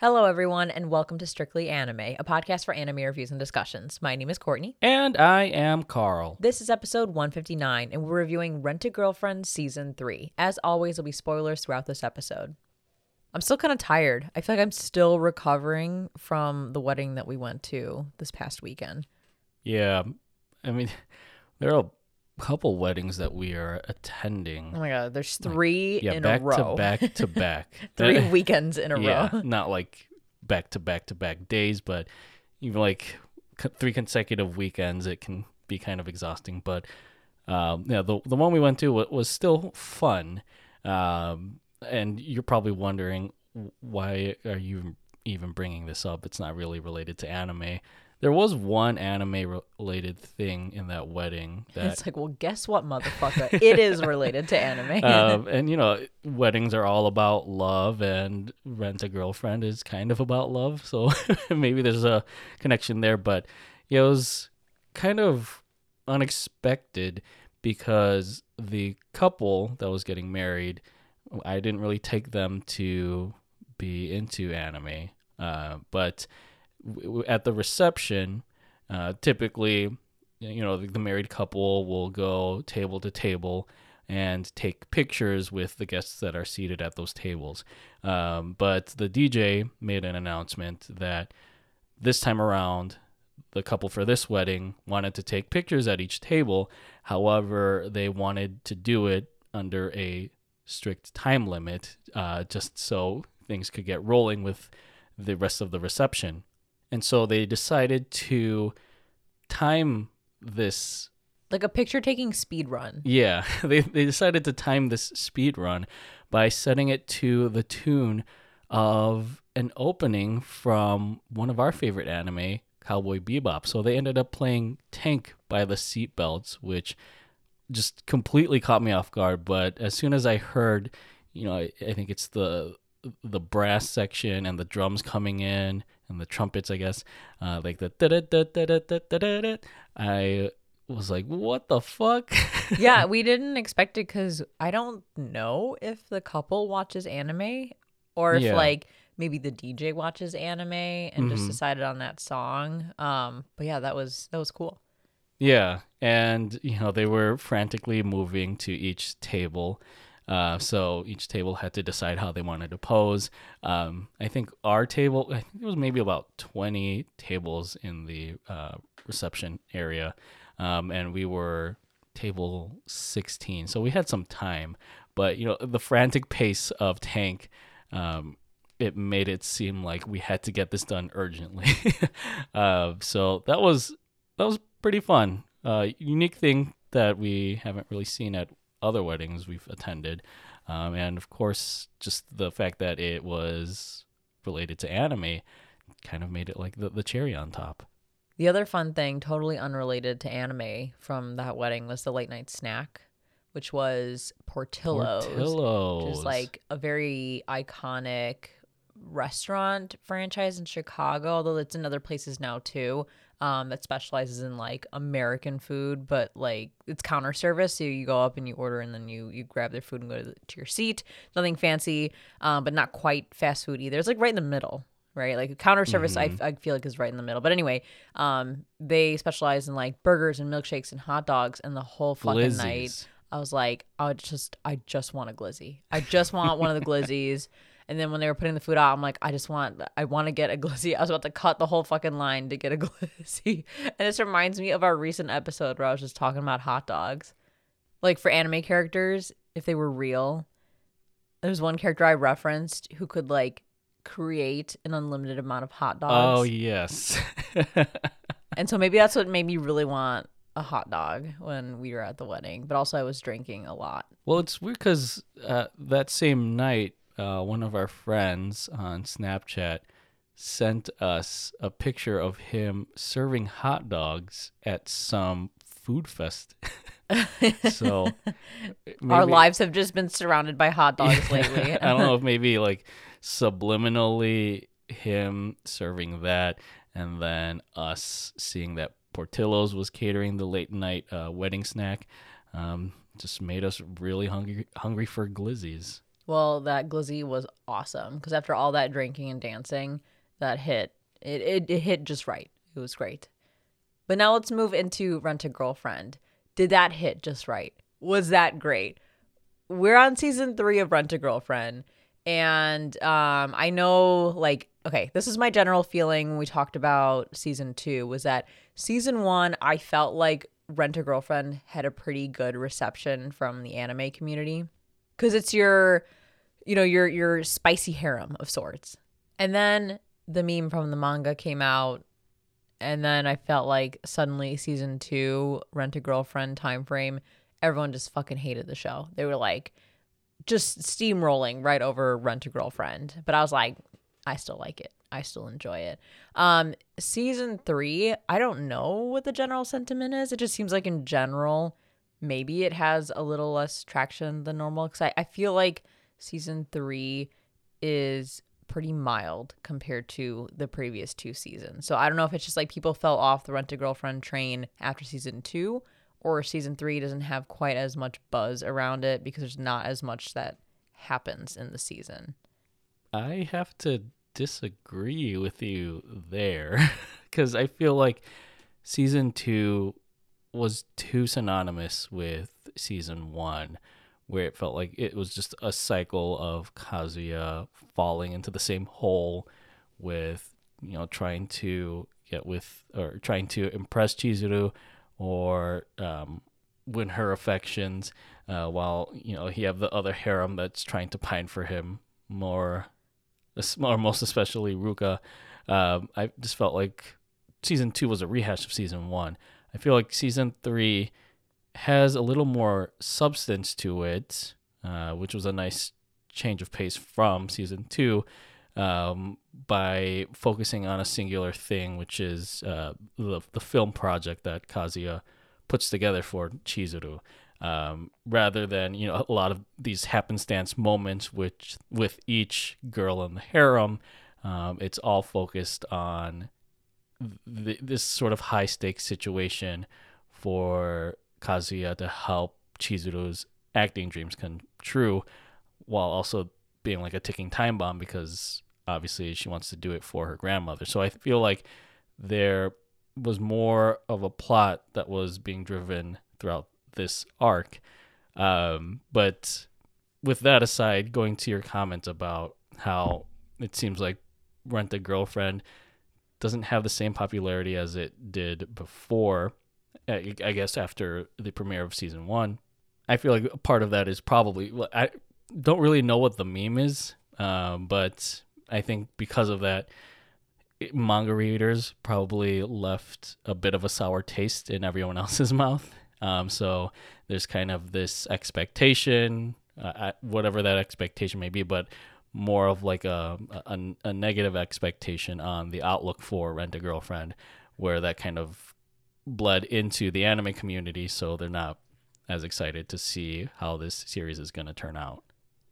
Hello, everyone, and welcome to Strictly Anime, a podcast for anime reviews and discussions. My name is Courtney. And I am Carl. This is episode 159, and we're reviewing Rent a Girlfriend Season 3. As always, there'll be spoilers throughout this episode. I'm still kind of tired. I feel like I'm still recovering from the wedding that we went to this past weekend. Yeah, I mean, there are couple weddings that we are attending. Oh my god, there's three yeah, in back a row. to back to back. three That- weekends in a yeah, row. not like back to back to back days, but even like three consecutive weekends, it can be kind of exhausting. But um, yeah, the the one we went to wa- was still fun. Um, and you're probably wondering why are you even bringing this up? It's not really related to anime. There was one anime related thing in that wedding that It's like, well, guess what, motherfucker? it is related to anime. um, and you know, weddings are all about love, and rent a girlfriend is kind of about love. So maybe there's a connection there. But it was kind of unexpected because the couple that was getting married, I didn't really take them to be into anime. Uh, but at the reception, uh, typically, you know, the, married couple will go table to table and take pictures with the guests that are seated at those tables. Um, but the DJ made an announcement that this time around, the couple for this wedding wanted to take pictures at each table. However, they wanted to do it under a strict time limit, uh, just so things could get rolling with the rest of the reception. And so they decided to time this like a picture taking speed run. yeah, they they decided to time this speed run by setting it to the tune of an opening from one of our favorite anime, Cowboy Bebop. So they ended up playing Tank by the Seatbelts, which just completely caught me off guard. But as soon as I heard, you know, I, I think it's the the brass section and the drums coming in and the trumpets, I guess, uh, like the da da da da da da da da. I was like, what the fuck? yeah, we didn't expect it because I don't know if the couple watches anime or if Yeah. like maybe the DJ watches anime and just Mhm. decided on that song. Um, but yeah, that was that was cool. Yeah, and you know they were frantically moving to each table, uh, so each table had to decide how they wanted to pose. Um, I think our table, I think there was maybe about twenty tables in the uh, reception area, um, and we were table sixteen, so we had some time. But you know the frantic pace of Tank. Um, it made it seem like we had to get this done urgently. uh, so that was that was pretty fun. Uh, unique thing that we haven't really seen at other weddings we've attended, um, and of course, just the fact that it was related to anime kind of made it like the, the cherry on top. The other fun thing, totally unrelated to anime from that wedding, was the late night snack, which was Portillo's. Portillo's, which is like a very iconic restaurant franchise in Chicago, although it's in other places now too. Um, that specializes in like American food, but like it's counter service. So you go up and you order, and then you you grab their food and go to, the, to your seat. Nothing fancy, um, but not quite fast food either. It's like right in the middle, right? Like counter service, I, I feel like is right in the middle. But anyway, um, they specialize in like burgers and milkshakes and hot dogs, and the whole fucking night. I was like, I just, I just want a glizzy. I just want one of the glizzies. And then when they were putting the food out, I'm like, I just want, I want to get a glizzy. I was about to cut the whole fucking line to get a glizzy. And this reminds me of our recent episode where I was just talking about hot dogs. Like for anime characters, if they were real, there was one character I referenced who could like create an unlimited amount of hot dogs. Oh yes. And so maybe that's what made me really want a hot dog when we were at the wedding. But also, I was drinking a lot. Well, it's weird because uh, that same night, uh, one of our friends on Snapchat sent us a picture of him serving hot dogs at some food fest. so Our lives have just been surrounded by hot dogs lately. I don't know if maybe like subliminally him serving that and then us seeing that Portillo's was catering the late night uh, wedding snack um, just made us really hungry hungry for glizzies. Well, that glizzy was awesome because after all that drinking and dancing, that hit it, it it hit just right. It was great. But now let's move into Rent a Girlfriend. Did that hit just right? Was that great? We're on season three of Rent a Girlfriend, and um, I know like okay, this is my general feeling when we talked about season two was that season one I felt like Rent a Girlfriend had a pretty good reception from the anime community because it's your you know your your spicy harem of sorts. And then the meme from the manga came out and then i felt like suddenly season two rent a girlfriend time frame everyone just fucking hated the show. They were like just steamrolling right over rent a girlfriend. But i was like i still like it. I still enjoy it. Um season three i don't know what the general sentiment is. It just seems like in general maybe it has a little less traction than normal. Because I, I feel like season three is pretty mild compared to the previous two seasons. So I don't know if it's just like people fell off the rent a girlfriend train after season two, or season three doesn't have quite as much buzz around it because there's not as much that happens in the season. I have to disagree with you there because I feel like season two was too synonymous with season one, where it felt like it was just a cycle of Kazuya falling into the same hole with, you know, trying to get with or trying to impress Chizuru or um, win her affections, uh, while you know he have the other harem that's trying to pine for him more, or most especially Ruka. Um, I just felt like season two was a rehash of season one. I feel like season three has a little more substance to it, uh, which was a nice change of pace from season two um, by focusing on a singular thing, which is uh, the, the film project that Kazuya puts together for Chizuru. Um, rather than you know a lot of these happenstance moments which with each girl in the harem um, it's all focused on th- this sort of high stakes situation for Kazuya to help Chizuru's acting dreams come true while also being like a ticking time bomb because obviously she wants to do it for her grandmother. So I feel like there was more of a plot that was being driven throughout this arc. Um, but with that aside, going to your comment about how it seems like Rent a Girlfriend doesn't have the same popularity as it did before. I guess after the premiere of season one, I feel like part of that is probably I don't really know what the meme is, um, but I think because of that, manga readers probably left a bit of a sour taste in everyone else's mouth. Um, so there's kind of this expectation, uh, whatever that expectation may be, but more of like a, a, a negative expectation on the outlook for Rent a Girlfriend, where that kind of bled into the anime community, so they're not as excited to see how this series is going to turn out.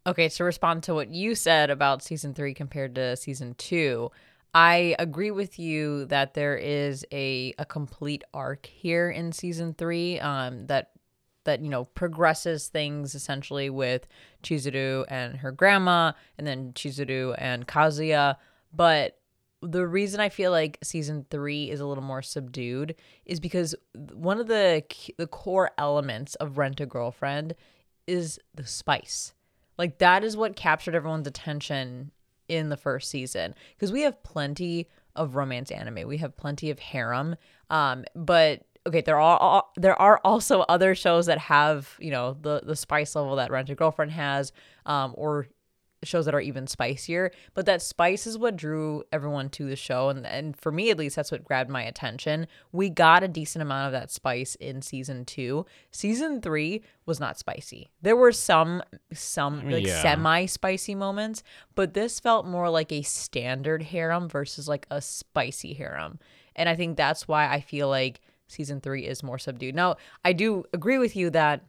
Okay, to respond to what you said about season three compared to season two, I agree with you that there is a a complete arc here in season three. Um, that that you know progresses things essentially with Chizuru and her grandma, and then Chizuru and Kazuya. But the reason I feel like season three is a little more subdued is because one of the the core elements of Rent a Girlfriend is the spice. Like that is what captured everyone's attention in the first season because we have plenty of romance anime. We have plenty of harem. Um, but okay, there are all, there are also other shows that have you know the the spice level that Rent a Girlfriend has, um, or shows that are even spicier. But that spice is what drew everyone to the show, and and for me at least, that's what grabbed my attention. We got a decent amount of that spice in season two. Season three was not spicy. There were some some like yeah. semi spicy moments, but this felt more like a standard harem versus like a spicy harem. And I think that's why I feel like season three is more subdued. Now, I do agree with you that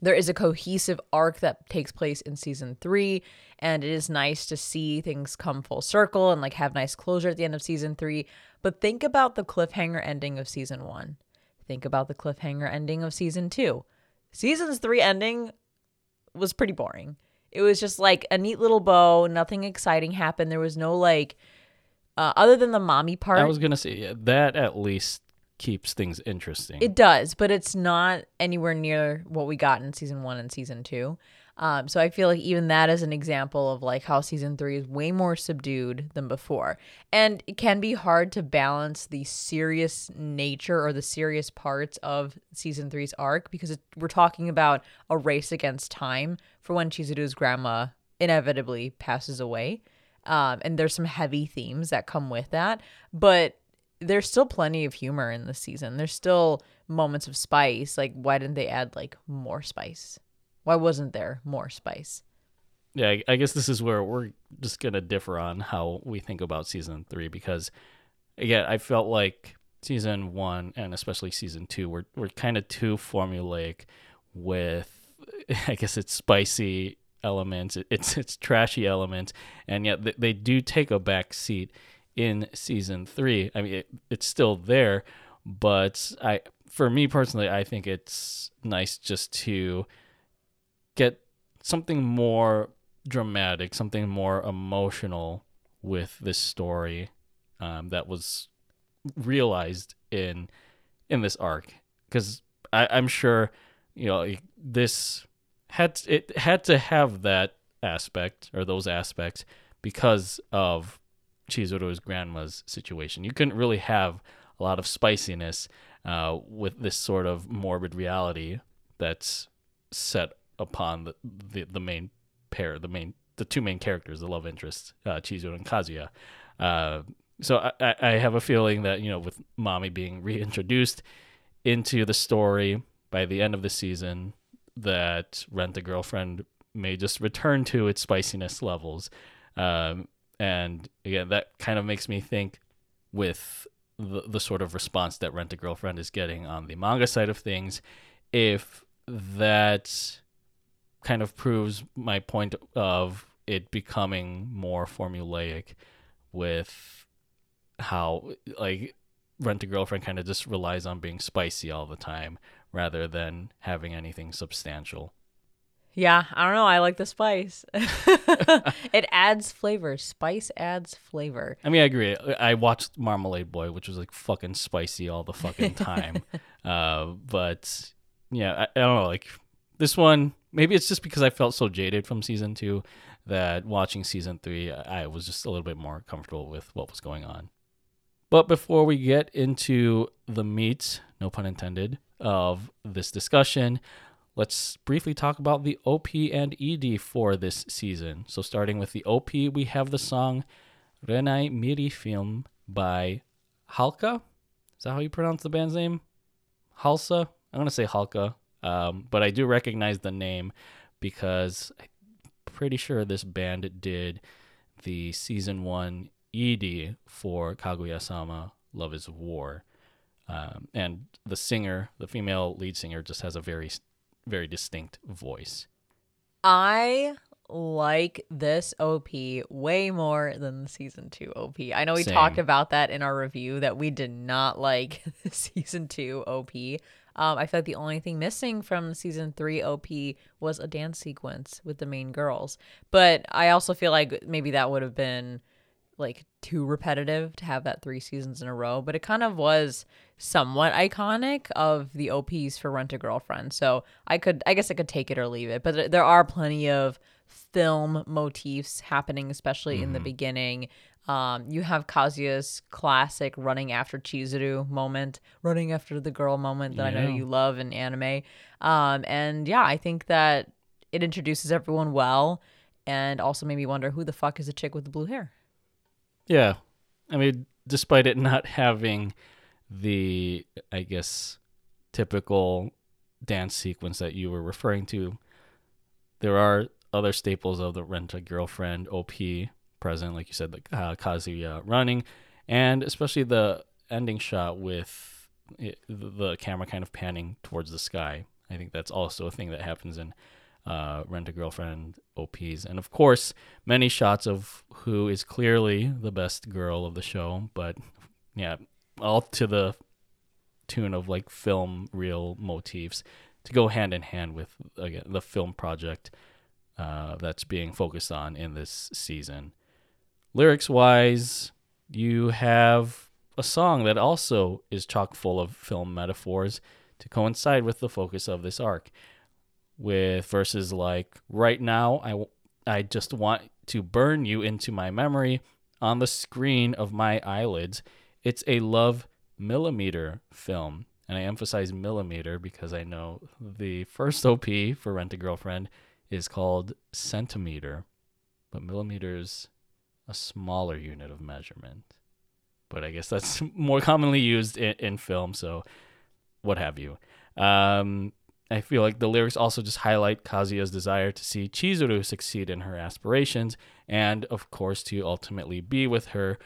there is a cohesive arc that takes place in season three, and it is nice to see things come full circle and like have nice closure at the end of season three. But think about the cliffhanger ending of season one. Think about the cliffhanger ending of season two. Season's three ending was pretty boring. It was just like a neat little bow. Nothing exciting happened. There was no like, uh, other than the mommy part. I was gonna say yeah, that at least keeps things interesting. It does, but it's not anywhere near what we got in season one and season two. Um, so I feel like even that is an example of like how season three is way more subdued than before. And it can be hard to balance the serious nature or the serious parts of season three's arc because it, we're talking about a race against time for when Chizuru's grandma inevitably passes away. Um, and there's some heavy themes that come with that. But there's still plenty of humor in this season. There's still moments of spice. Like, why didn't they add like more spice? Why wasn't there more spice? Yeah, I- guess this is where we're just gonna differ on how we think about season three because, again, I felt like season one and especially season two were were kind of too formulaic with, I guess it's spicy elements, it's it's trashy elements, and yet they do take a back seat in season three. I mean, it, it's still there, but I, for me personally, I think it's nice just to get something more dramatic, something more emotional with this story um, that was realized in in this arc. Because I'm sure you know this had it had to have that aspect or those aspects because of Chizuru's grandma's situation. You couldn't really have a lot of spiciness uh, with this sort of morbid reality that's set upon the, the the main pair, the main the two main characters, the love interests, uh, Chizuru and Kazuya. Uh, so I- I, have a feeling that you know, with Mommy being reintroduced into the story by the end of the season, that Rent a Girlfriend may just return to its spiciness levels. Um, and again, that kind of makes me think with the, the sort of response that Rent a Girlfriend is getting on the manga side of things, if that kind of proves my point of it becoming more formulaic with how like rent a girlfriend kind of just relies on being spicy all the time rather than having anything substantial Yeah, I don't know. I like the spice. it adds flavor. Spice adds flavor. i mean i agree i watched marmalade boy which was like fucking spicy all the fucking time uh but yeah I, I don't know like this one maybe it's just because i felt so jaded from season two that watching season three i I was just a little bit more comfortable with what was going on But before we get into the meat, no pun intended, of this discussion, let's briefly talk about the OP and ED for this season. So, starting with the OP, we have the song Renai Miri Film by halca. Is that how you pronounce the band's name? Halsa? I'm going to say halca. Um, but I do recognize the name because I'm pretty sure this band did the season one ED for Kaguya sama Love is War. Um, and the singer, the female lead singer, just has a very, very distinct voice. I like this OP way more than the season two OP. I know we Same. talked about that in our review that we did not like the season two OP. Um, I feel like the only thing missing from season three OP was a dance sequence with the main girls. But I also feel like maybe that would have been like too repetitive to have that three seasons in a row, but it kind of was somewhat iconic of the OPs for Rent a Girlfriend. So I could, I guess I could take it or leave it, but there are plenty of film motifs happening, especially in the beginning. Um, you have Kazuya's classic running after Chizuru moment, running after the girl moment that I know you love in anime. Um, and yeah, I think that it introduces everyone well and also made me wonder who the fuck is the chick with the blue hair? Yeah. I mean, despite it not having the, I guess, typical dance sequence that you were referring to, there are other staples of the Rent a Girlfriend OP present, like you said, the uh, Kazuya running, and especially the ending shot with it, the camera kind of panning towards the sky. I think that's also a thing that happens in uh, Rent a Girlfriend OPs. And of course, many shots of who is clearly the best girl of the show, but yeah, all to the tune of like film reel motifs to go hand in hand with again the film project uh, that's being focused on in this season. Lyrics wise, you have a song that also is chock full of film metaphors to coincide with the focus of this arc, with verses like, Right now, I, I just want to burn you into my memory on the screen of my eyelids. It's a love millimeter film. And I emphasize millimeter because I know the first OP for Rent a Girlfriend is called centimeter, but millimeters a smaller unit of measurement. But I guess that's more commonly used in, in film, so what have you. Um, I feel like the lyrics also just highlight Kazuya's desire to see Chizuru succeed in her aspirations and, of course, to ultimately be with her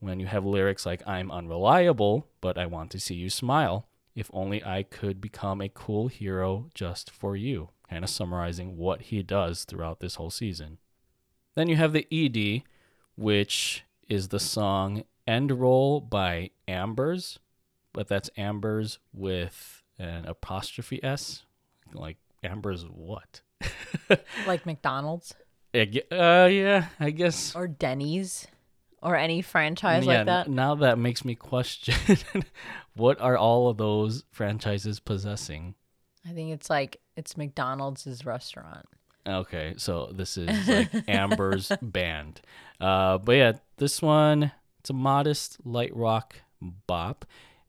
when you have lyrics like, I'm unreliable, but I want to see you smile. If only I could become a cool hero just for you. Kind of summarizing what he does throughout this whole season. Then you have the ED, which is the song End Roll by Ambers, but that's Ambers with an apostrophe S. Like Ambers what? like McDonald's? Uh, yeah, I guess. Or Denny's? Or any franchise yeah, like that. N- now that makes me question what are all of those franchises possessing? I think it's like it's McDonald's restaurant. Okay, so this is like Amber's band. Uh, but yeah, this one it's a modest light rock bop.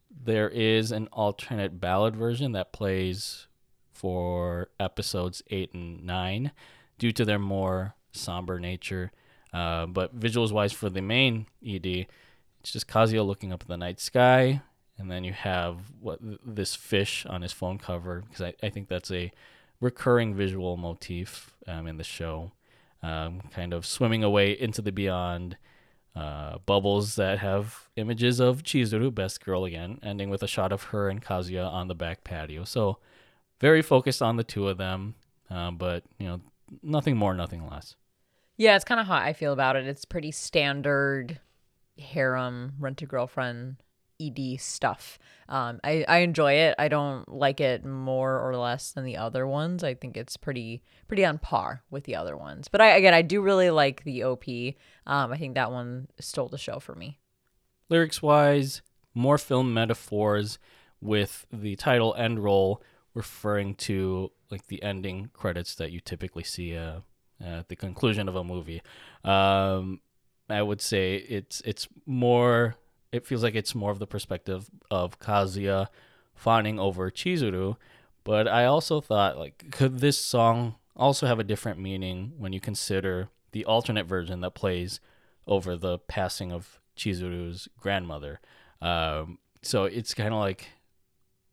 There is an alternate ballad version that plays for episodes 8 and 9 due to their more somber nature. Uh, but visuals wise for the main ED, it's just Kazuya looking up at the night sky, and then you have what this fish on his phone cover because I, I think that's a recurring visual motif um, in the show, um, kind of swimming away into the beyond. Uh, bubbles that have images of Chizuru, best girl again, ending with a shot of her and Kazuya on the back patio. So very focused on the two of them, uh, but you know nothing more, nothing less. Yeah, it's kind of how I feel about it. It's pretty standard harem rent a girlfriend ed stuff. Um, I, I enjoy it. I don't like it more or less than the other ones. I think it's pretty pretty on par with the other ones. But i again i do really like the op um, i think that one stole the show for me. Lyrics wise more film metaphors with the title end roll referring to like the ending credits that you typically see uh, at the conclusion of a movie. Um, I would say it's it's more. It feels like it's more of the perspective of Kazuya fawning over Chizuru, but I also thought like could this song also have a different meaning when you consider the alternate version that plays over the passing of Chizuru's grandmother. Um, so it's kind of like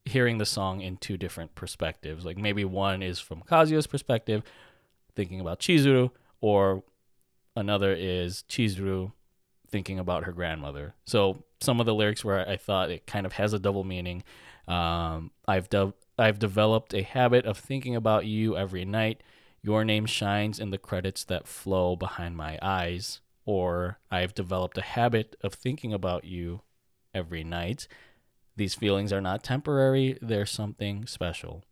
hearing the song in two different perspectives. Like maybe one is from Kazuya's perspective, thinking about Chizuru, or another is Chizuru thinking about her grandmother. So some of the lyrics where I thought it kind of has a double meaning. Um, I've de- I've developed a habit of thinking about you every night. Your name shines in the credits that flow behind my eyes. Or I've developed a habit of thinking about you every night. These feelings are not temporary, they're something special.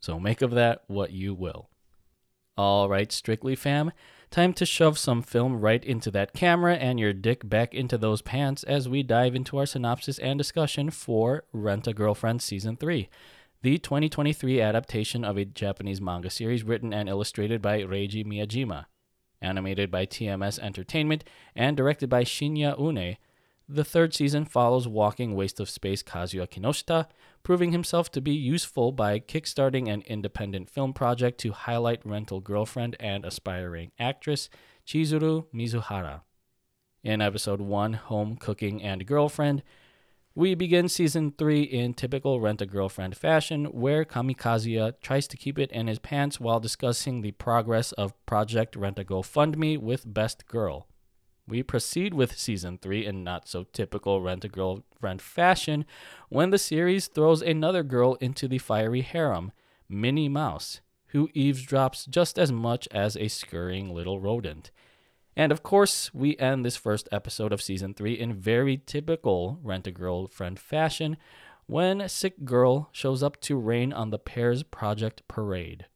So make of that what you will. All right, Strictly fam, time to shove some film right into that camera and your dick back into those pants as we dive into our synopsis and discussion for Rent a Girlfriend Season 3, the 2023 adaptation of a Japanese manga series written and illustrated by Reiji Miyajima, animated by TMS Entertainment, and directed by Shinya Une. The third season follows walking waste of space Kazuya Kinoshita, proving himself to be useful by kickstarting an independent film project to highlight rental girlfriend and aspiring actress Chizuru Mizuhara. In episode 1, Home Cooking and Girlfriend, we begin season 3 in typical rent a girlfriend fashion, where Kamikazuya tries to keep it in his pants while discussing the progress of Project Rent a GoFundMe with Best Girl. We proceed with season 3 in not so typical rent a girlfriend fashion when the series throws another girl into the fiery harem, Minnie Mouse, who eavesdrops just as much as a scurrying little rodent. And of course, we end this first episode of season 3 in very typical rent a girlfriend fashion when a Sick Girl shows up to rain on the pair's project parade.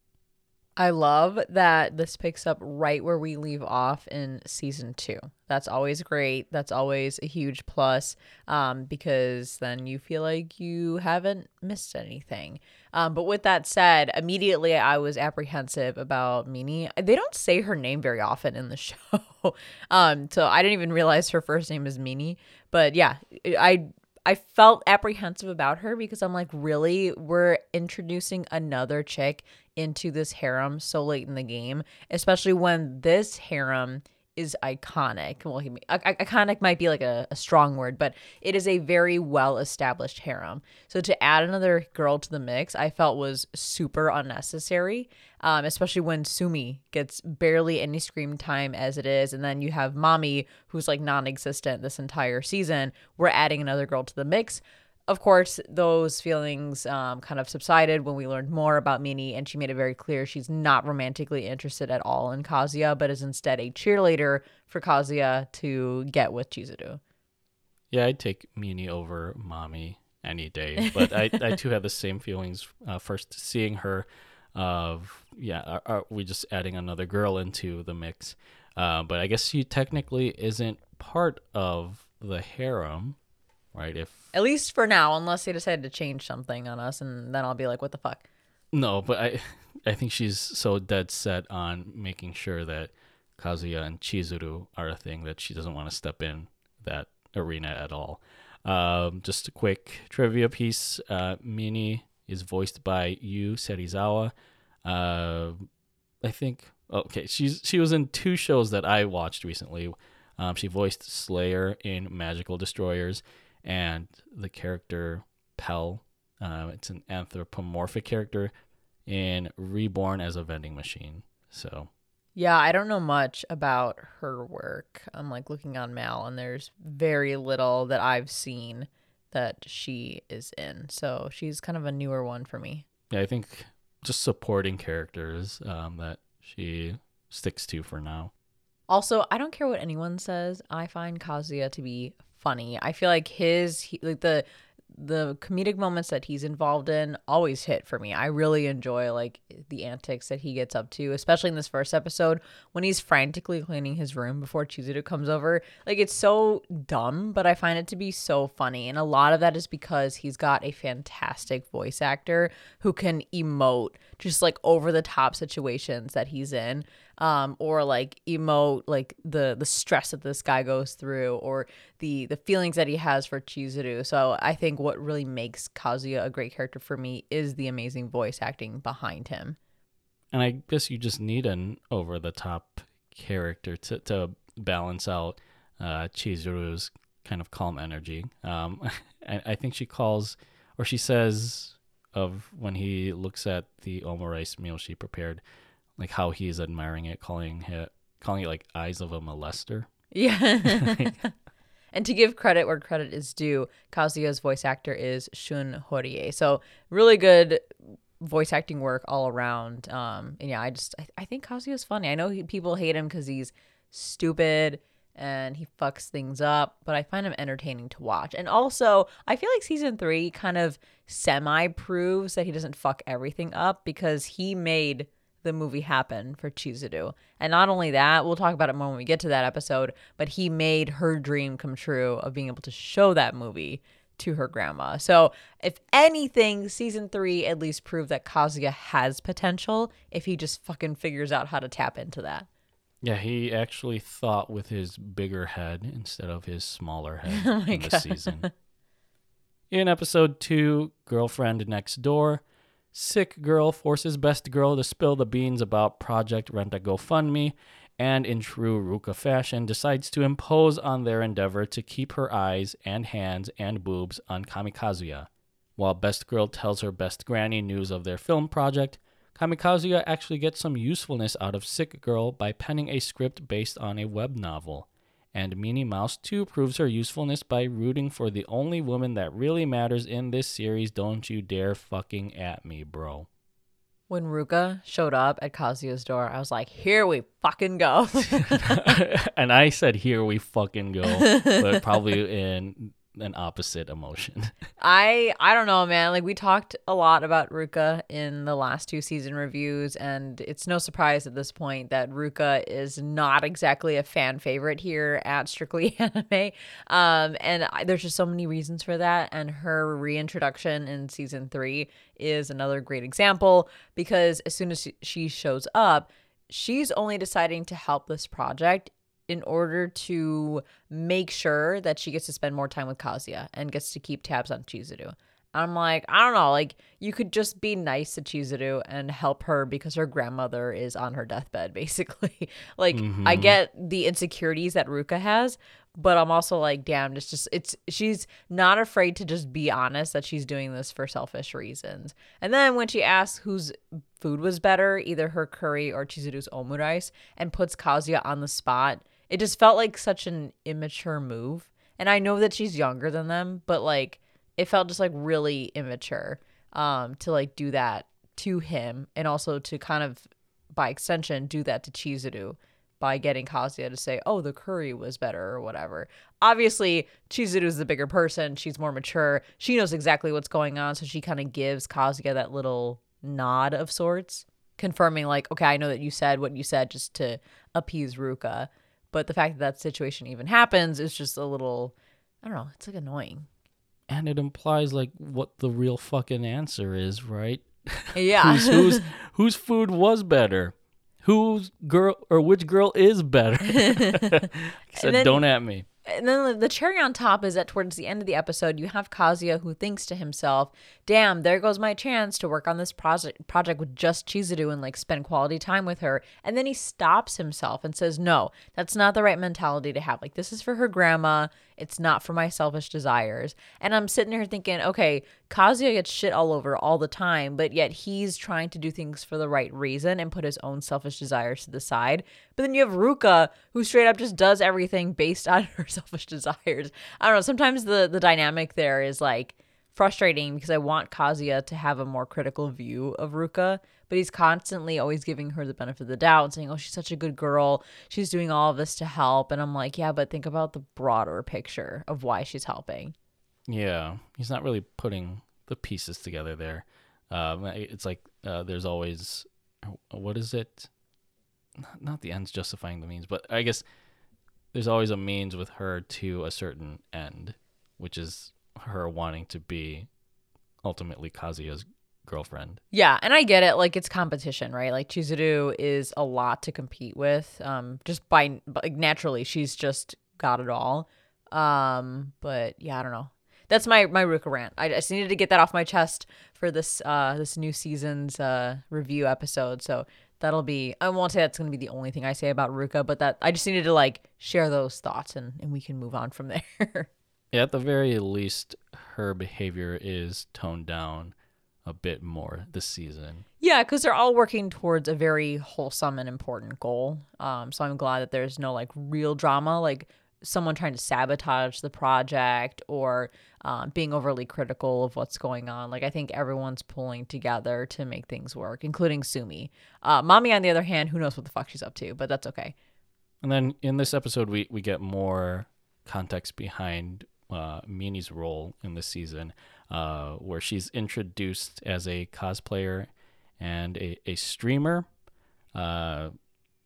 I love that this picks up right where we leave off in season two. That's always great. That's always a huge plus um, because then you feel like you haven't missed anything. Um, but with that said, immediately I was apprehensive about Mini. They don't say her name very often in the show. um, so I didn't even realize her first name is Mini. But yeah, I I felt apprehensive about her because I'm like, really? We're introducing another chick into this harem so late in the game, especially when this harem is iconic. Well, he, iconic might be like a, a strong word, but it is a very well established harem. So to add another girl to the mix, I felt was super unnecessary, um, especially when Sumi gets barely any screen time as it is. And then you have Mommy, who's like non existent this entire season. We're adding another girl to the mix of course, those feelings um, kind of subsided when we learned more about Mini, and she made it very clear she's not romantically interested at all in Kazuya, but is instead a cheerleader for Kazuya to get with Chizuru. Yeah, I'd take Mini over Mommy any day, but I, I too have the same feelings. Uh, first, seeing her, of yeah, are, are, we just adding another girl into the mix? Uh, but I guess she technically isn't part of the harem right? If at least for now, unless they decide to change something on us, and then I'll be like, what the fuck? No, but I, I think she's so dead set on making sure that Kazuya and Chizuru are a thing that she doesn't want to step in that arena at all. Um, just a quick trivia piece: uh, Mini is voiced by Yu Serizawa. Uh, I think okay, she's she was in two shows that I watched recently. Um, she voiced Slayer in Magical Destroyers, and the character Pell. Uh, it's an anthropomorphic character in Reborn as a vending machine. So. Yeah, I don't know much about her work. I'm like looking on Mal, and there's very little that I've seen that she is in. So she's kind of a newer one for me. Yeah, I think just supporting characters um, that she sticks to for now. Also, I don't care what anyone says. I find Kazuya to be funny. I feel like his he, like the the comedic moments that he's involved in always hit for me. I really enjoy like the antics that he gets up to, especially in this first episode when he's frantically cleaning his room before Chizuru comes over. Like it's so dumb, but I find it to be so funny. And a lot of that is because he's got a fantastic voice actor who can emote just like over the top situations that he's in um, or like emote like the the stress that this guy goes through or the the feelings that he has for Chizuru. So I think what really makes Kazuya a great character for me is the amazing voice acting behind him. And I guess you just need an over the top character to to balance out uh, Chizuru's kind of calm energy. Um, I, I think she calls or she says of when he looks at the omurice meal she prepared like how he's admiring it, calling it calling it like eyes of a molester. Yeah. and to give credit where credit is due, Kazuya's voice actor is Shun Horie. So really good voice acting work all around. Um, and yeah, I just I, I think Kazuya's funny. I know he, people hate him because he's stupid and he fucks things up, but I find him entertaining to watch. And also, I feel like season three kind of semi proves that he doesn't fuck everything up because he made the movie happen for Chizuru. And not only that, we'll talk about it more when we get to that episode, but he made her dream come true of being able to show that movie to her grandma. So, if anything, season three at least proved that Kazuya has potential if he just fucking figures out how to tap into that. Yeah, he actually thought with his bigger head instead of his smaller head oh in the season. In episode two, Girlfriend Next Door, Sick girl forces best girl to spill the beans about Project Rent a GoFundMe, and in true Ruka fashion, decides to impose on their endeavor to keep her eyes and hands and boobs on Kamikazuya. While Best Girl tells her best granny news of their film project, Kamikazuya actually gets some usefulness out of Sick Girl by penning a script based on a web novel and Minnie Mouse 2 proves her usefulness by rooting for the only woman that really matters in this series. Don't you dare fucking at me, bro. When Ruka showed up at Kazuya's door, I was like, here we fucking go. and I said, here we fucking go. But probably in an opposite emotion. I I don't know, man. Like we talked a lot about Ruka in the last two season reviews, and it's no surprise at this point that Ruka is not exactly a fan favorite here at Strictly Anime. Um, and I, there's just so many reasons for that. And her reintroduction in season three is another great example because as soon as she shows up, she's only deciding to help this project in order to make sure that she gets to spend more time with Kazuya and gets to keep tabs on Chizuru. I'm like, I don't know, like you could just be nice to Chizuru and help her because her grandmother is on her deathbed, basically. like mm-hmm. I get the insecurities that Ruka has, but I'm also like, damn, it's just it's she's not afraid to just be honest that she's doing this for selfish reasons. And then when she asks whose food was better, either her curry or Chizuru's omurice, and puts Kazuya on the spot, it just felt like such an immature move. And I know that she's younger than them, but like it felt just like really immature um to like do that to him and also to kind of by extension do that to Chizuru by getting Kazuya to say, "Oh, the curry was better" or whatever. Obviously, Chizuru is the bigger person. She's more mature. She knows exactly what's going on, so she kind of gives Kazuya that little nod of sorts, confirming like, "Okay, I know that you said what you said just to appease Ruka." But the fact that that situation even happens is just a little, I don't know, it's like annoying. And it implies like what the real fucking answer is, right? Yeah. whose, whose, whose food was better? Whose girl or which girl is better? said, then, don't at me and then the cherry on top is that towards the end of the episode, you have Kazuya who thinks to himself, "Damn, there goes my chance to work on this project project with just Chizuru and like spend quality time with her." And then he stops himself and says, "No, that's not the right mentality to have. Like this is for her grandma. It's not for my selfish desires." And I'm sitting here thinking, "Okay, Kazuya gets shit all over all the time, but yet he's trying to do things for the right reason and put his own selfish desires to the side." But then you have Ruka who straight up just does everything based on her selfish desires. I don't know. Sometimes the the dynamic there is like frustrating because I want Kazuya to have a more critical view of Ruka, but he's constantly always giving her the benefit of the doubt and saying, "Oh, she's such a good girl. She's doing all of this to help." And I'm like, "Yeah, but think about the broader picture of why she's helping." Yeah, he's not really putting the pieces together there. Um, it's like uh, there's always what is it? Not the ends justifying the means, but I guess there's always a means with her to a certain end, which is her wanting to be ultimately Kazuya's girlfriend. Yeah, and I get it. Like it's competition, right? Like Chizuru is a lot to compete with. Um, just by like naturally, she's just got it all. Um, but yeah, I don't know. That's my my Ruka rant. I just needed to get that off my chest for this uh this new season's uh review episode. So that'll be I won't say that's gonna be the only thing I say about Ruka, but that I just needed to like share those thoughts and, and we can move on from there. yeah, at the very least, her behavior is toned down a bit more this season. Yeah, because they're all working towards a very wholesome and important goal. Um, so I'm glad that there's no like real drama. Like someone trying to sabotage the project or um, being overly critical of what's going on. Like I think everyone's pulling together to make things work, including Sumi. Uh, Mami, on the other hand, who knows what the fuck she's up to, but that's okay. And then in this episode, we we get more context behind uh, Mini's role in the season, uh, where she's introduced as a cosplayer and a, a streamer. Uh,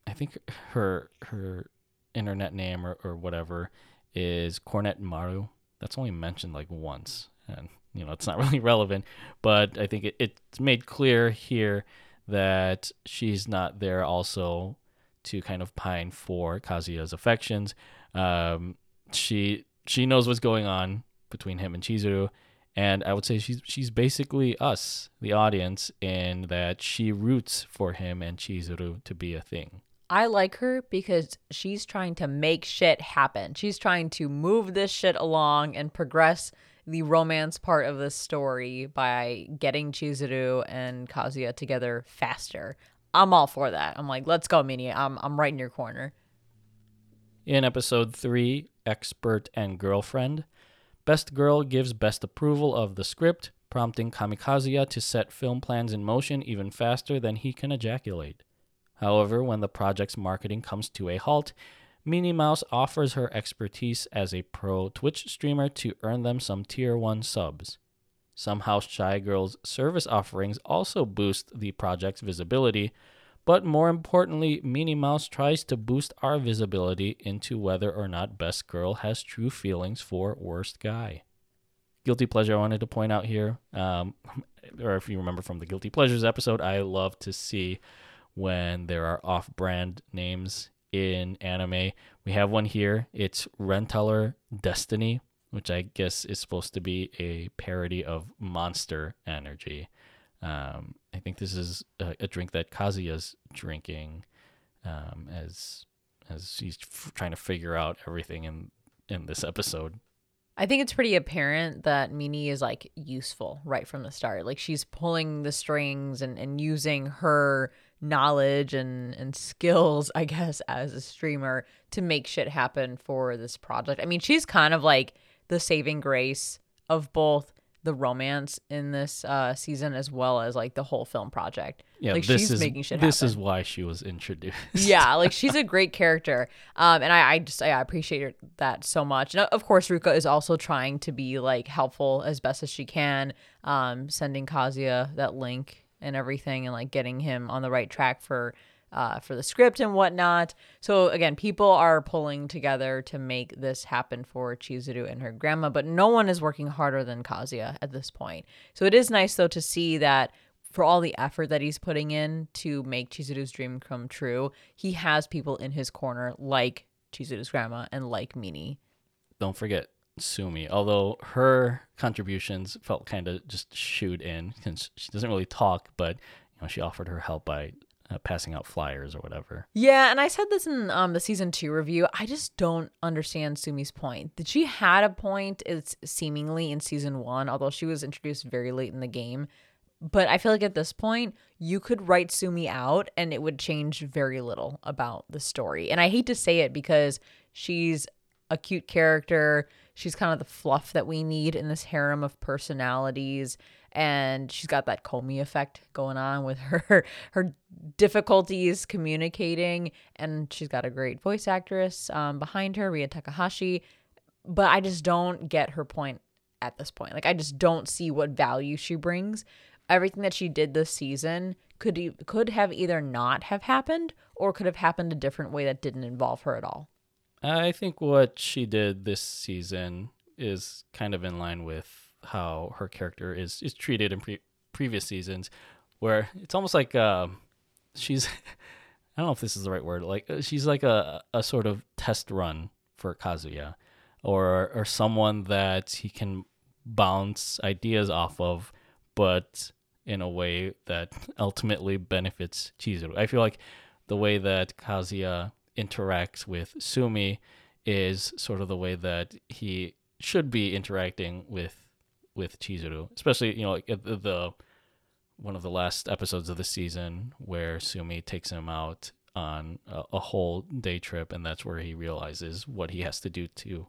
I think her her internet name or, or whatever is Cornet Maru. That's only mentioned like once, and you know it's not really relevant. But I think it, it's made clear here that she's not there also to kind of pine for Kazuya's affections. Um, she she knows what's going on between him and Chizuru, and I would say she's she's basically us, the audience, in that she roots for him and Chizuru to be a thing. I like her because she's trying to make shit happen. She's trying to move this shit along and progress the romance part of the story by getting Chizuru and Kazuya together faster. I'm all for that. I'm like, let's go, Mini. I'm I'm right in your corner. In episode three, expert and girlfriend, Best Girl gives best approval of the script, prompting Kamikazuya to set film plans in motion even faster than he can ejaculate. However, when the project's marketing comes to a halt, Minnie Mouse offers her expertise as a pro Twitch streamer to earn them some tier 1 subs. Some House Shy Girls service offerings also boost the project's visibility, but more importantly, Minnie Mouse tries to boost our visibility into whether or not Best Girl has true feelings for Worst Guy. Guilty pleasure I wanted to point out here, um, or if you remember from the Guilty Pleasures episode, I love to see when there are off brand names in anime. We have one here. It's Renteller Destiny, which I guess is supposed to be a parody of Monster Energy. Um, I think this is a, a drink that Kazuya's drinking um, as as he's f- trying to figure out everything in in this episode. I think it's pretty apparent that Minnie is like useful right from the start. Like she's pulling the strings and, and using her knowledge and, and skills, I guess, as a streamer to make shit happen for this project. I mean, she's kind of like the saving grace of both the romance in this uh, season as well as like the whole film project. Yeah, like this she's is making shit this happen. is why she was introduced. yeah, like she's a great character, um, and I, I just I appreciate that so much. And of course, Ruka is also trying to be like helpful as best as she can, um, sending Kazuya that link and everything, and like getting him on the right track for uh, for the script and whatnot. So again, people are pulling together to make this happen for Chizuru and her grandma, but no one is working harder than Kazuya at this point. So it is nice though to see that for all the effort that he's putting in to make Chizuru's dream come true, he has people in his corner like Chizuru's grandma and like Minnie. Don't forget Sumi, although her contributions felt kind of just shooed in since she doesn't really talk, but you know she offered her help by uh, passing out flyers or whatever. Yeah, and I said this in um, the season two review. I just don't understand Sumi's point. That she had a point, it's seemingly in season one, although she was introduced very late in the game. But I feel like at this point, you could write Sumi out and it would change very little about the story. And I hate to say it because she's a cute character. She's kind of the fluff that we need in this harem of personalities. And she's got that Komi effect going on with her her difficulties communicating. And she's got a great voice actress um, behind her, Rie Takahashi. But I just don't get her point at this point. Like I just don't see what value she brings. Everything that she did this season could could have either not have happened or could have happened a different way that didn't involve her at all. I think what she did this season is kind of in line with how her character is is treated in pre- previous seasons, where it's almost like uh, she's I don't know if this is the right word. Like uh, she's like a a sort of test run for Kazuya, or or someone that he can bounce ideas off of, but in a way that ultimately benefits Chizuru. I feel like the way that Kazuya interacts with Sumi is sort of the way that he should be interacting with with Chizuru, especially you know like the, the one of the last episodes of the season where Sumi takes him out on a, a whole day trip, and that's where he realizes what he has to do to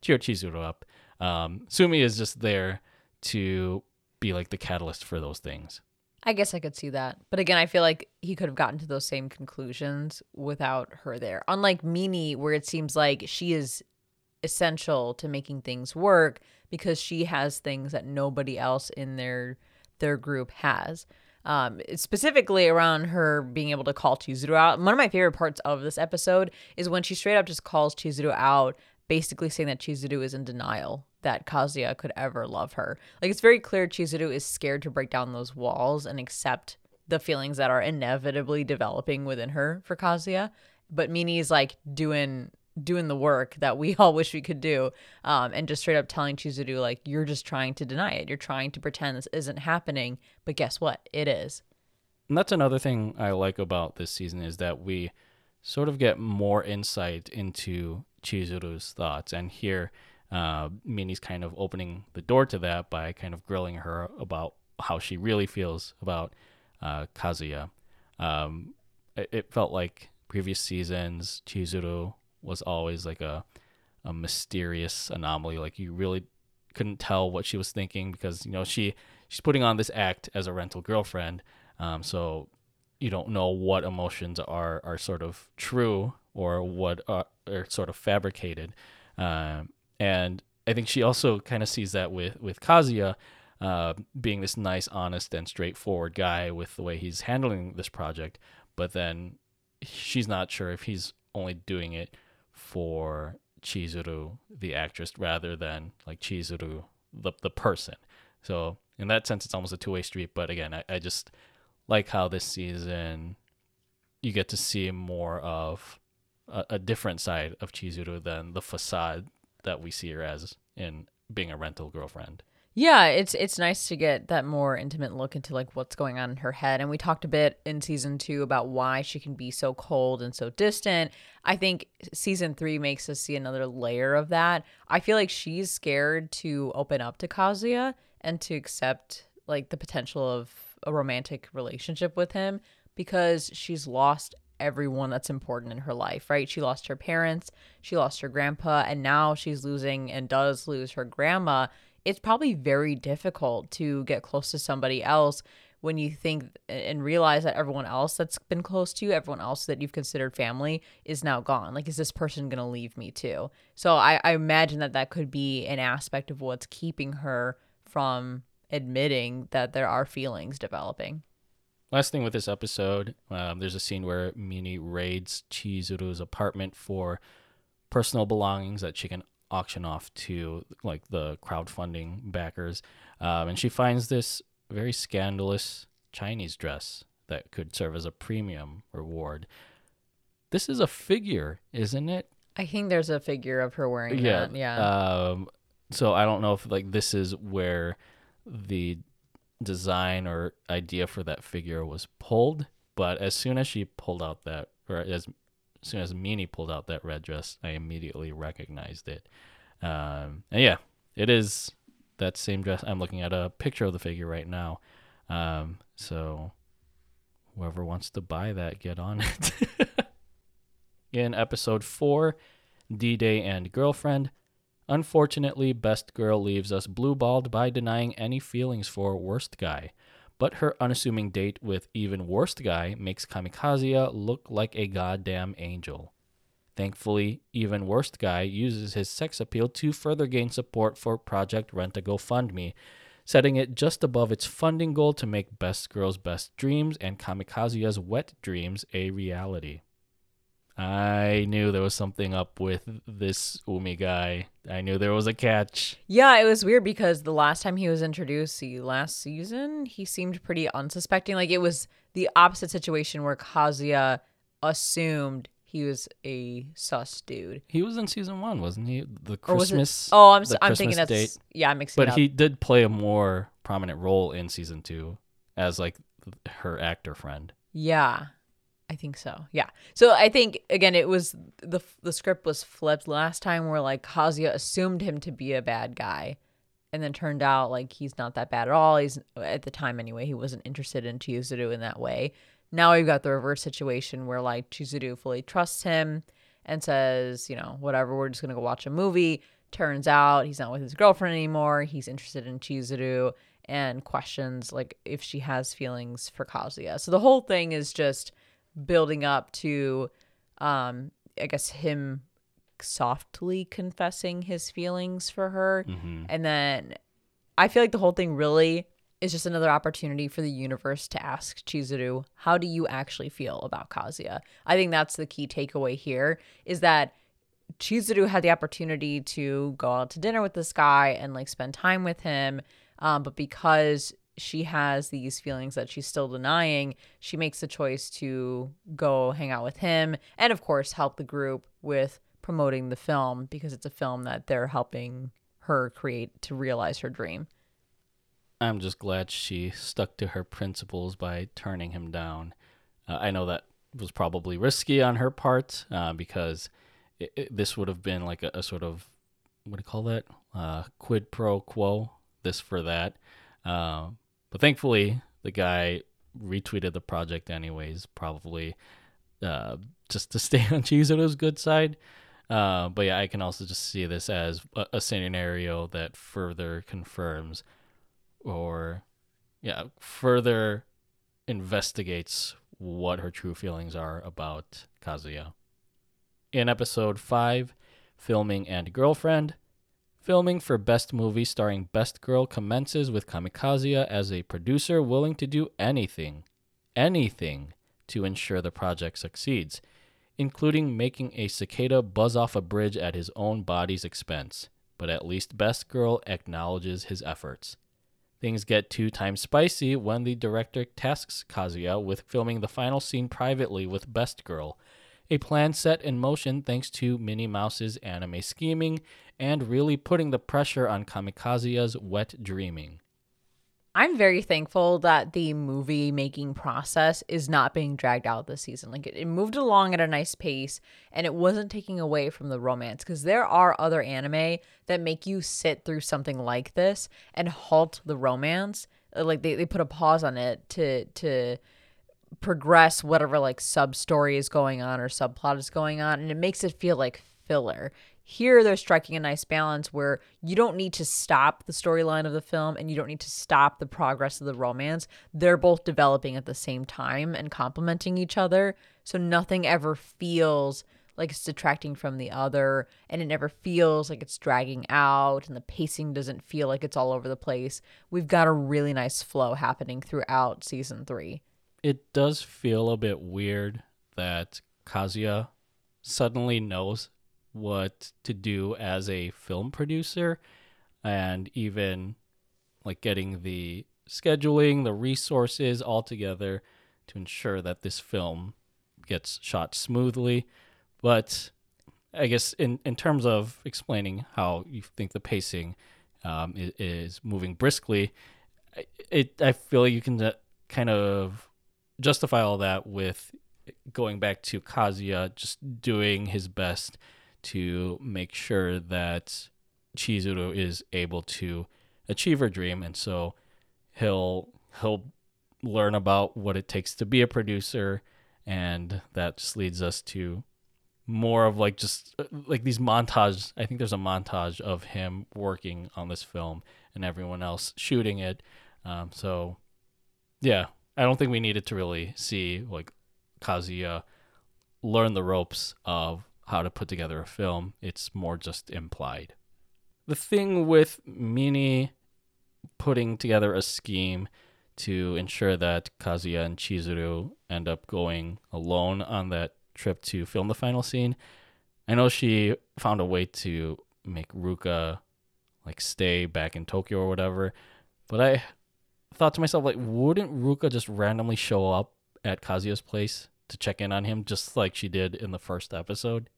cheer Chizuru up. Um, Sumi is just there to be like the catalyst for those things. I guess I could see that. But again, I feel like he could have gotten to those same conclusions without her there. Unlike Mimi, where it seems like she is essential to making things work because she has things that nobody else in their their group has. Um, specifically around her being able to call Chizuru out. One of my favorite parts of this episode is when she straight up just calls Chizuru out, basically saying that Chizuru is in denial that Kazuya could ever love her. Like it's very clear Chizuru is scared to break down those walls and accept the feelings that are inevitably developing within her for Kazuya. But Mini is like doing doing the work that we all wish we could do, um, and just straight up telling Chizuru like you're just trying to deny it. You're trying to pretend this isn't happening, but guess what? It is. And that's another thing I like about this season is that we sort of get more insight into Chizuru's thoughts. And here, uh, Minnie's kind of opening the door to that by kind of grilling her about how she really feels about uh, Kazuya. Um, it, it felt like previous seasons, Chizuru was always like a a mysterious anomaly. Like you really couldn't tell what she was thinking because you know she she's putting on this act as a rental girlfriend. Um, so you don't know what emotions are are sort of true or what are, or sort of fabricated. Um, and I think she also kind of sees that with with Kazuya uh, being this nice, honest, and straightforward guy with the way he's handling this project. But then she's not sure if he's only doing it for Chizuru, the actress, rather than like Chizuru, the the person. So in that sense, it's almost a two way street. But again, I, I just like how this season you get to see more of a, a different side of Chizuru than the facade that we see her as in being a rental girlfriend. Yeah, it's it's nice to get that more intimate look into like what's going on in her head. And we talked a bit in season 2 about why she can be so cold and so distant. I think season 3 makes us see another layer of that. I feel like she's scared to open up to Kazuya and to accept like the potential of a romantic relationship with him because she's lost everyone that's important in her life, right? She lost her parents, she lost her grandpa, and now she's losing and does lose her grandma it's probably very difficult to get close to somebody else when you think and realize that everyone else that's been close to you, everyone else that you've considered family, is now gone. Like, is this person going to leave me too? So I, I imagine that that could be an aspect of what's keeping her from admitting that there are feelings developing. Last thing with this episode, um, there's a scene where Mini raids Chizuru's apartment for personal belongings that she can auction off to like the crowdfunding backers, um, and she finds this very scandalous Chinese dress that could serve as a premium reward. This is a figure, isn't it? I think there's a figure of her wearing yeah, that. Yeah. Um, so I don't know if like this is where the design or idea for that figure was pulled, but as soon as she pulled out that, or as as soon as Mini pulled out that red dress, I immediately recognized it. Um, and yeah, it is that same dress. I'm looking at a picture of the figure right now. Um, so whoever wants to buy that, get on it. In episode four, D Day and Girlfriend. Unfortunately, Best Girl leaves us blue balled by denying any feelings for Worst Guy but her unassuming date with even worst guy makes Kamikaze look like a goddamn angel. Thankfully, even worst guy uses his sex appeal to further gain support for Project Rent a GoFundMe, setting it just above its funding goal to make Best Girl's Best Dreams and Kamikaze's Wet Dreams a reality. I knew there was something up with this Umi guy. I knew there was a catch. Yeah, it was weird because the last time he was introduced, the last season, he seemed pretty unsuspecting. Like it was the opposite situation where Kazuya assumed he was a sus dude. He was in season one, wasn't he? The Christmas. oh, I'm I'm thinking that's date. yeah, I'm mixing. But he did play a more prominent role in season two as like her actor friend. Yeah, I think so. Yeah. So I think again it was the the script was flipped last time where like Kazuya assumed him to be a bad guy and then turned out like he's not that bad at all. He's at the time anyway, he wasn't interested in Chizuru in that way. Now we've got the reverse situation where like Chizuru fully trusts him and says, you know, whatever, we're just gonna go watch a movie. Turns out he's not with his girlfriend anymore. He's interested in Chizuru and questions like if she has feelings for Kazuya. So the whole thing is just building up to um I guess him softly confessing his feelings for her. Mm-hmm. And then I feel like the whole thing really is just another opportunity for the universe to ask Chizuru, how do you actually feel about Kazuya? I think that's the key takeaway here is that Chizuru had the opportunity to go out to dinner with this guy and like spend time with him. Um, but because she has these feelings that she's still denying, she makes the choice to go hang out with him and, of course, help the group with promoting the film because it's a film that they're helping her create to realize her dream. I'm just glad she stuck to her principles by turning him down. Uh, I know that was probably risky on her part uh, because it, it, this would have been like a, a, sort of what do you call that? Uh, quid pro quo, this for that. Uh, but thankfully, the guy retweeted the project anyways, probably uh, just to stay on Chizuru's good side. Uh, but yeah, I can also just see this as a, a scenario that further confirms or, yeah, further investigates what her true feelings are about Kazuya. In episode 5, Filming and Girlfriend, filming for Best Movie starring Best Girl commences with Kamikaze as a producer willing to do anything, anything to ensure the project succeeds, including making a cicada buzz off a bridge at his own body's expense. But at least Best Girl acknowledges his efforts. Things get two times spicy when the director tasks Kazuya with filming the final scene privately with Best Girl, a plan set in motion thanks to Minnie Mouse's anime scheming and really putting the pressure on Kamikaze's wet dreaming. I'm very thankful that the movie making process is not being dragged out this season. Like it, it moved along at a nice pace and it wasn't taking away from the romance because there are other anime that make you sit through something like this and halt the romance. Uh, Like they, they put a pause on it to to progress whatever like sub story is going on or subplot is going on and it makes it feel like filler. Here they're striking a nice balance where you don't need to stop the storyline of the film and you don't need to stop the progress of the romance. They're both developing at the same time and complementing each other. So nothing ever feels like it's detracting from the other and it never feels like it's dragging out and the pacing doesn't feel like it's all over the place. We've got a really nice flow happening throughout season 3. It does feel a bit weird that Kazuya suddenly knows what to do as a film producer and even like getting the scheduling, the resources all together to ensure that this film gets shot smoothly. But I guess in, in terms of explaining how you think the pacing um, is, is moving briskly, it I feel you can uh, kind of justify all that with going back to Kazuya just doing his best to make sure that Chizuru is able to achieve her dream. And so he'll he'll learn about what it takes to be a producer. And that just leads us to more of like just like these montages. I think there's a montage of him working on this film and everyone else shooting it. Um, so yeah i don't think we needed to really see like kazuya learn the ropes of how to put together a film it's more just implied the thing with mini putting together a scheme to ensure that Kazuya and Chizuru end up going alone on that trip to film the final scene. I know she found a way to make Ruka like stay back in Tokyo or whatever, but I thought to myself like wouldn't Ruka just randomly show up at Kazuya's place to check in on him just like she did in the first episode?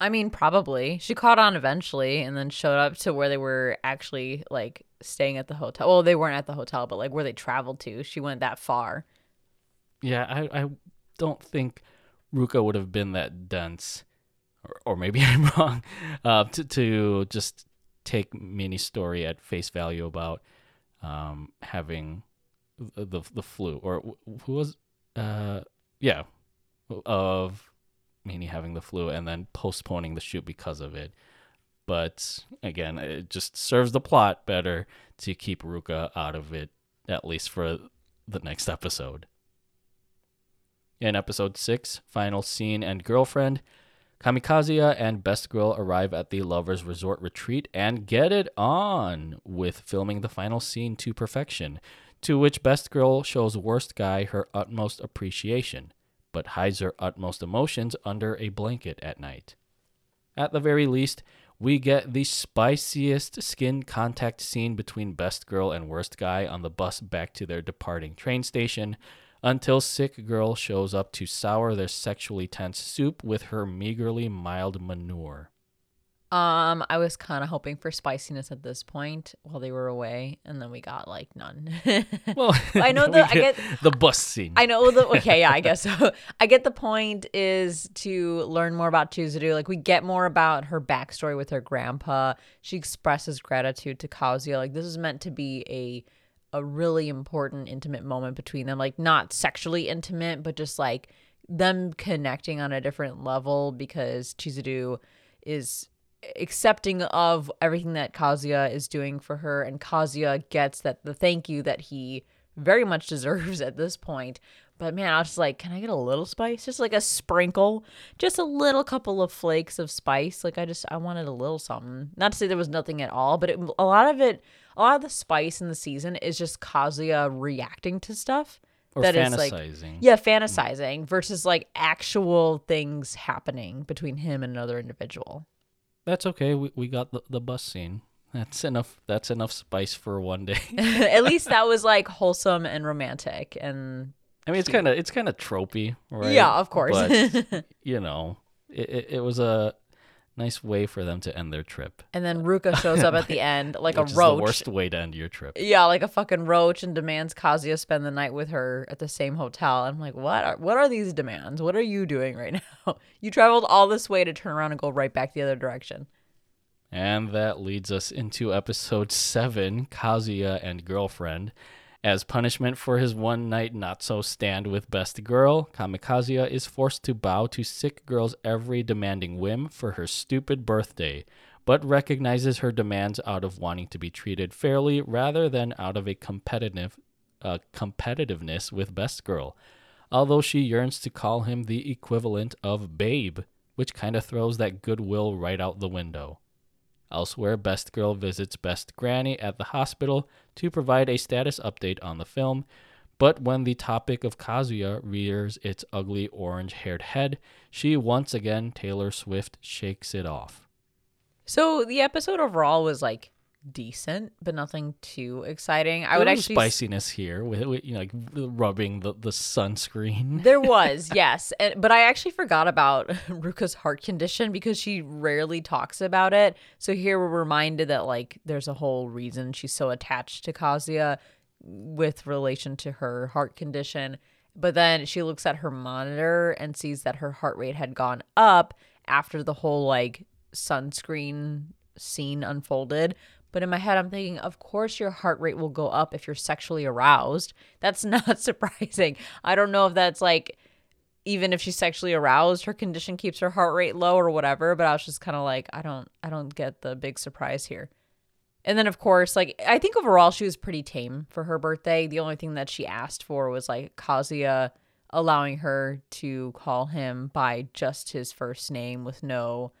I mean, probably. She caught on eventually and then showed up to where they were actually like staying at the hotel. Well, they weren't at the hotel, but like where they traveled to. She went that far. Yeah, I, I don't think Ruka would have been that dense, or, or maybe I'm wrong, uh, to, to just take Minnie's story at face value about um, having the, the flu, or who was, uh, yeah, of Minnie having the flu and then postponing the shoot because of it. But again, it just serves the plot better to keep Ruka out of it, at least for the next episode. In episode 6, Final Scene and Girlfriend, Kamikaze and Best Girl arrive at the Lovers Resort retreat and get it on with filming the final scene to perfection, to which Best Girl shows Worst Guy her utmost appreciation, but hides her utmost emotions under a blanket at night. At the very least, we get the spiciest skin contact scene between Best Girl and Worst Guy on the bus back to their departing train station until Sick Girl shows up to sour their sexually tense soup with her meagerly mild manure. Um, I was kind of hoping for spiciness at this point while they were away, and then we got like none. Well, I know the- I get- the bus scene. I know the okay, yeah, I guess so. I get the point is to learn more about Chizuru. Like we get more about her backstory with her grandpa. She expresses gratitude to Kazuya. Like this is meant to be a a really important intimate moment between them. Like not sexually intimate, but just like them connecting on a different level because Chizuru is accepting of everything that Kazuya is doing for her and Kazuya gets that the thank you that he very much deserves at this point. But man, I was like, can I get a little spice? Just like a sprinkle, just a little couple of flakes of spice. Like I just I wanted a little something. Not to say there was nothing at all, but it, a lot of it, a lot of the spice in the season is just Kazuya reacting to stuff Or that is like yeah, fantasizing versus like actual things happening between him and another individual. That's okay. We, we got the, the bus scene. That's enough. That's enough spice for one day. At least that was like wholesome and romantic and I mean, it's kind of it's kind of tropey, right? yeah, of course. But you know, it, it, it was a nice way for them to end their trip. and then Ruka shows up at the end like a is roach. the worst way to end your trip. Yeah, like a fucking roach and demands Kazuya spend the night with her at the same hotel. I'm like, what are what are these demands? What are you doing right now? You traveled all this way to turn around and go right back the other direction. And that leads us into episode seven, Kazuya and Girlfriend. As punishment for his one night not so stand with Best Girl, Kamikazuya is forced to bow to Sick Girl's every demanding whim for her stupid birthday, but recognizes her demands out of wanting to be treated fairly rather than out of a competitive uh, competitiveness with Best Girl. Although she yearns to call him the equivalent of babe, which kind of throws that goodwill right out the window. Elsewhere, Best Girl visits Best Granny at the hospital to provide a status update on the film, but when the topic of Kazuya rears its ugly orange haired head, she once again, Taylor Swift, shakes it off. So the episode overall was like decent, but nothing too exciting. I would There actually spiciness here with, with you know like rubbing the, the sunscreen. There was, yes. And but I actually forgot about Ruka's heart condition because she rarely talks about it. So here we're reminded that like there's a whole reason she's so attached to Kazuya with relation to her heart condition. But then she looks at her monitor and sees that her heart rate had gone up after the whole like sunscreen scene unfolded. But in my head, I'm thinking, of course, your heart rate will go up if you're sexually aroused. That's not surprising. I don't know if that's like, even if she's sexually aroused, her condition keeps her heart rate low or whatever. But I was just kind of like, I don't, I don't get the big surprise here. And then, of course, like I think overall she was pretty tame for her birthday. The only thing that she asked for was like Kazuya allowing her to call him by just his first name with no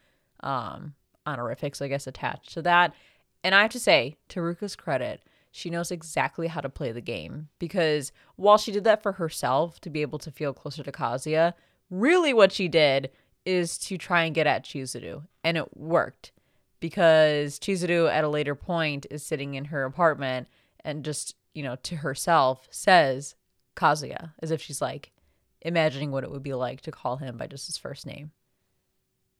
um honorifics, I guess, attached to that. And I have to say, to Ruka's credit, she knows exactly how to play the game because while she did that for herself to be able to feel closer to Kazuya, really what she did is to try and get at Chizuru. And it worked because Chizuru at a later point is sitting in her apartment and just, you know, to herself says Kazuya as if she's like imagining what it would be like to call him by just his first name.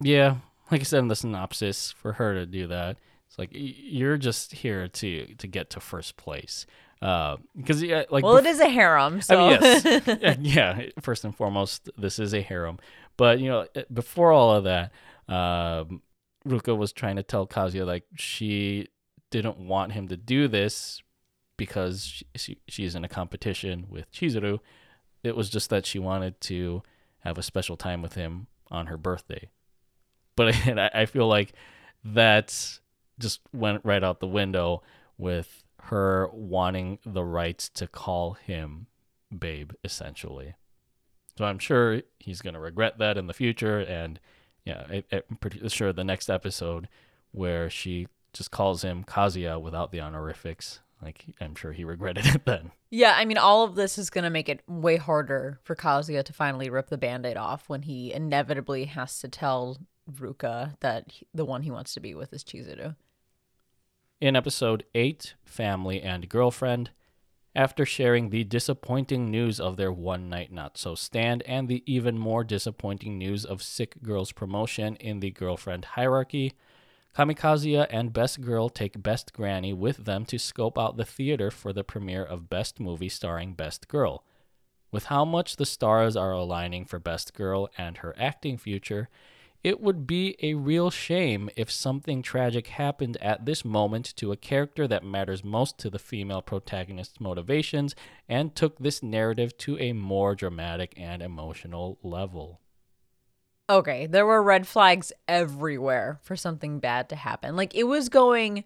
Yeah, like I said in the synopsis, for her to do that, it's like you're just here to to get to first place. Because yeah, like Well, bef- it is a harem, so I mean, yes, yeah. First and foremost, this is a harem. But you know, eh, before all of that, um, Ruka was trying to tell Kazuya like she didn't want him to do this because she, she, she's in a competition with Chizuru. It was just that she wanted to have a special time with him on her birthday. But I, I feel like that just went right out the window with her wanting the rights to call him babe, essentially. So I'm sure he's going to regret that in the future. And yeah, I, I'm pretty sure the next episode where she just calls him Kazuya without the honorifics, like I'm sure he regretted it then. Yeah, I mean, all of this is going to make it way harder for Kazuya to finally rip the band aid off when he inevitably has to tell Ruka that he, the one he wants to be with is Chizuru. In episode 8, Family and Girlfriend, after sharing the disappointing news of their one night not so stand and the even more disappointing news of Sick Girl's promotion in the girlfriend hierarchy, Kamikazuya and Best Girl take Best Granny with them to scope out the theater for the premiere of Best Movie starring Best Girl. With how much the stars are aligning for Best Girl and her acting future, it would be a real shame if something tragic happened at this moment to a character that matters most to the female protagonist's motivations and took this narrative to a more dramatic and emotional level. Okay, there were red flags everywhere for something bad to happen. Like it was going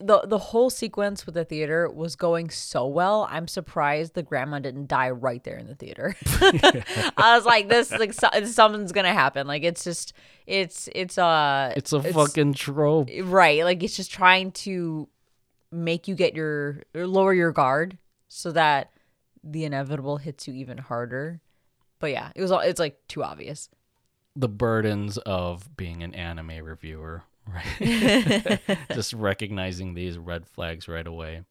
the the whole sequence with the theater was going so well. I'm surprised the grandma didn't die right there in the theater. I was like, this like so, something's gonna happen. Like it's just it's it's uh It's a fucking trope. right. Like it's just trying to make you get your lower your guard so that the inevitable hits you even harder. But yeah, it was all it's like too obvious. The burdens of being an anime reviewer, right? Just recognizing these red flags right away.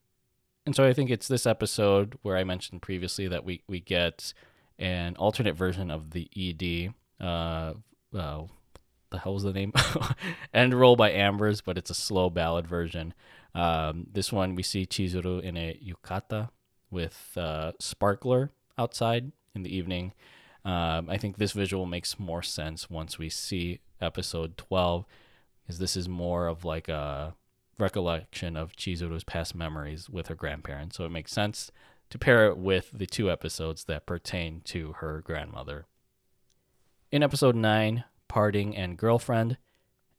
And so I think it's this episode where I mentioned previously that we, we get an alternate version of the ED. Uh, uh, the hell was the name? End Roll by Ambers, but it's a slow ballad version. Um, this one we see Chizuru in a yukata with uh, Sparkler outside in the evening. Um, I think this visual makes more sense once we see episode 12, because this is more of like a recollection of Chizuru's past memories with her grandparents. So it makes sense to pair it with the two episodes that pertain to her grandmother. In episode 9, Parting and Girlfriend,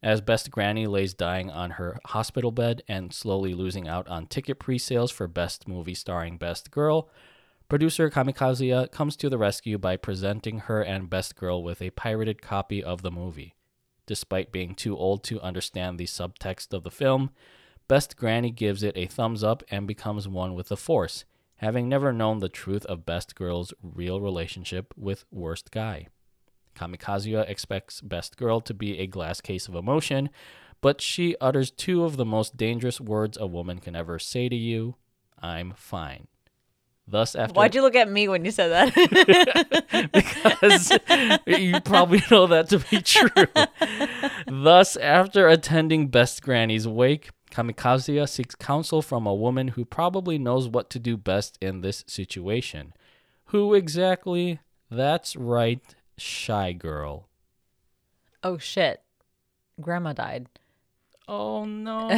as Best Granny lays dying on her hospital bed and slowly losing out on ticket pre sales for Best Movie starring Best Girl, producer Kamikazuya comes to the rescue by presenting her and Best Girl with a pirated copy of the movie. Despite being too old to understand the subtext of the film, Best Granny gives it a thumbs up and becomes one with the Force, having never known the truth of Best Girl's real relationship with Worst Guy. Kamikazuya expects Best Girl to be a glass case of emotion, but she utters two of the most dangerous words a woman can ever say to you I'm fine. Thus, after Why'd you look at me when you said that? because you probably know that to be true. Thus, after attending Best Granny's wake, Kamikazuya seeks counsel from a woman who probably knows what to do best in this situation. Who exactly? That's right, Shy Girl. oh shit. Grandma died. Oh no.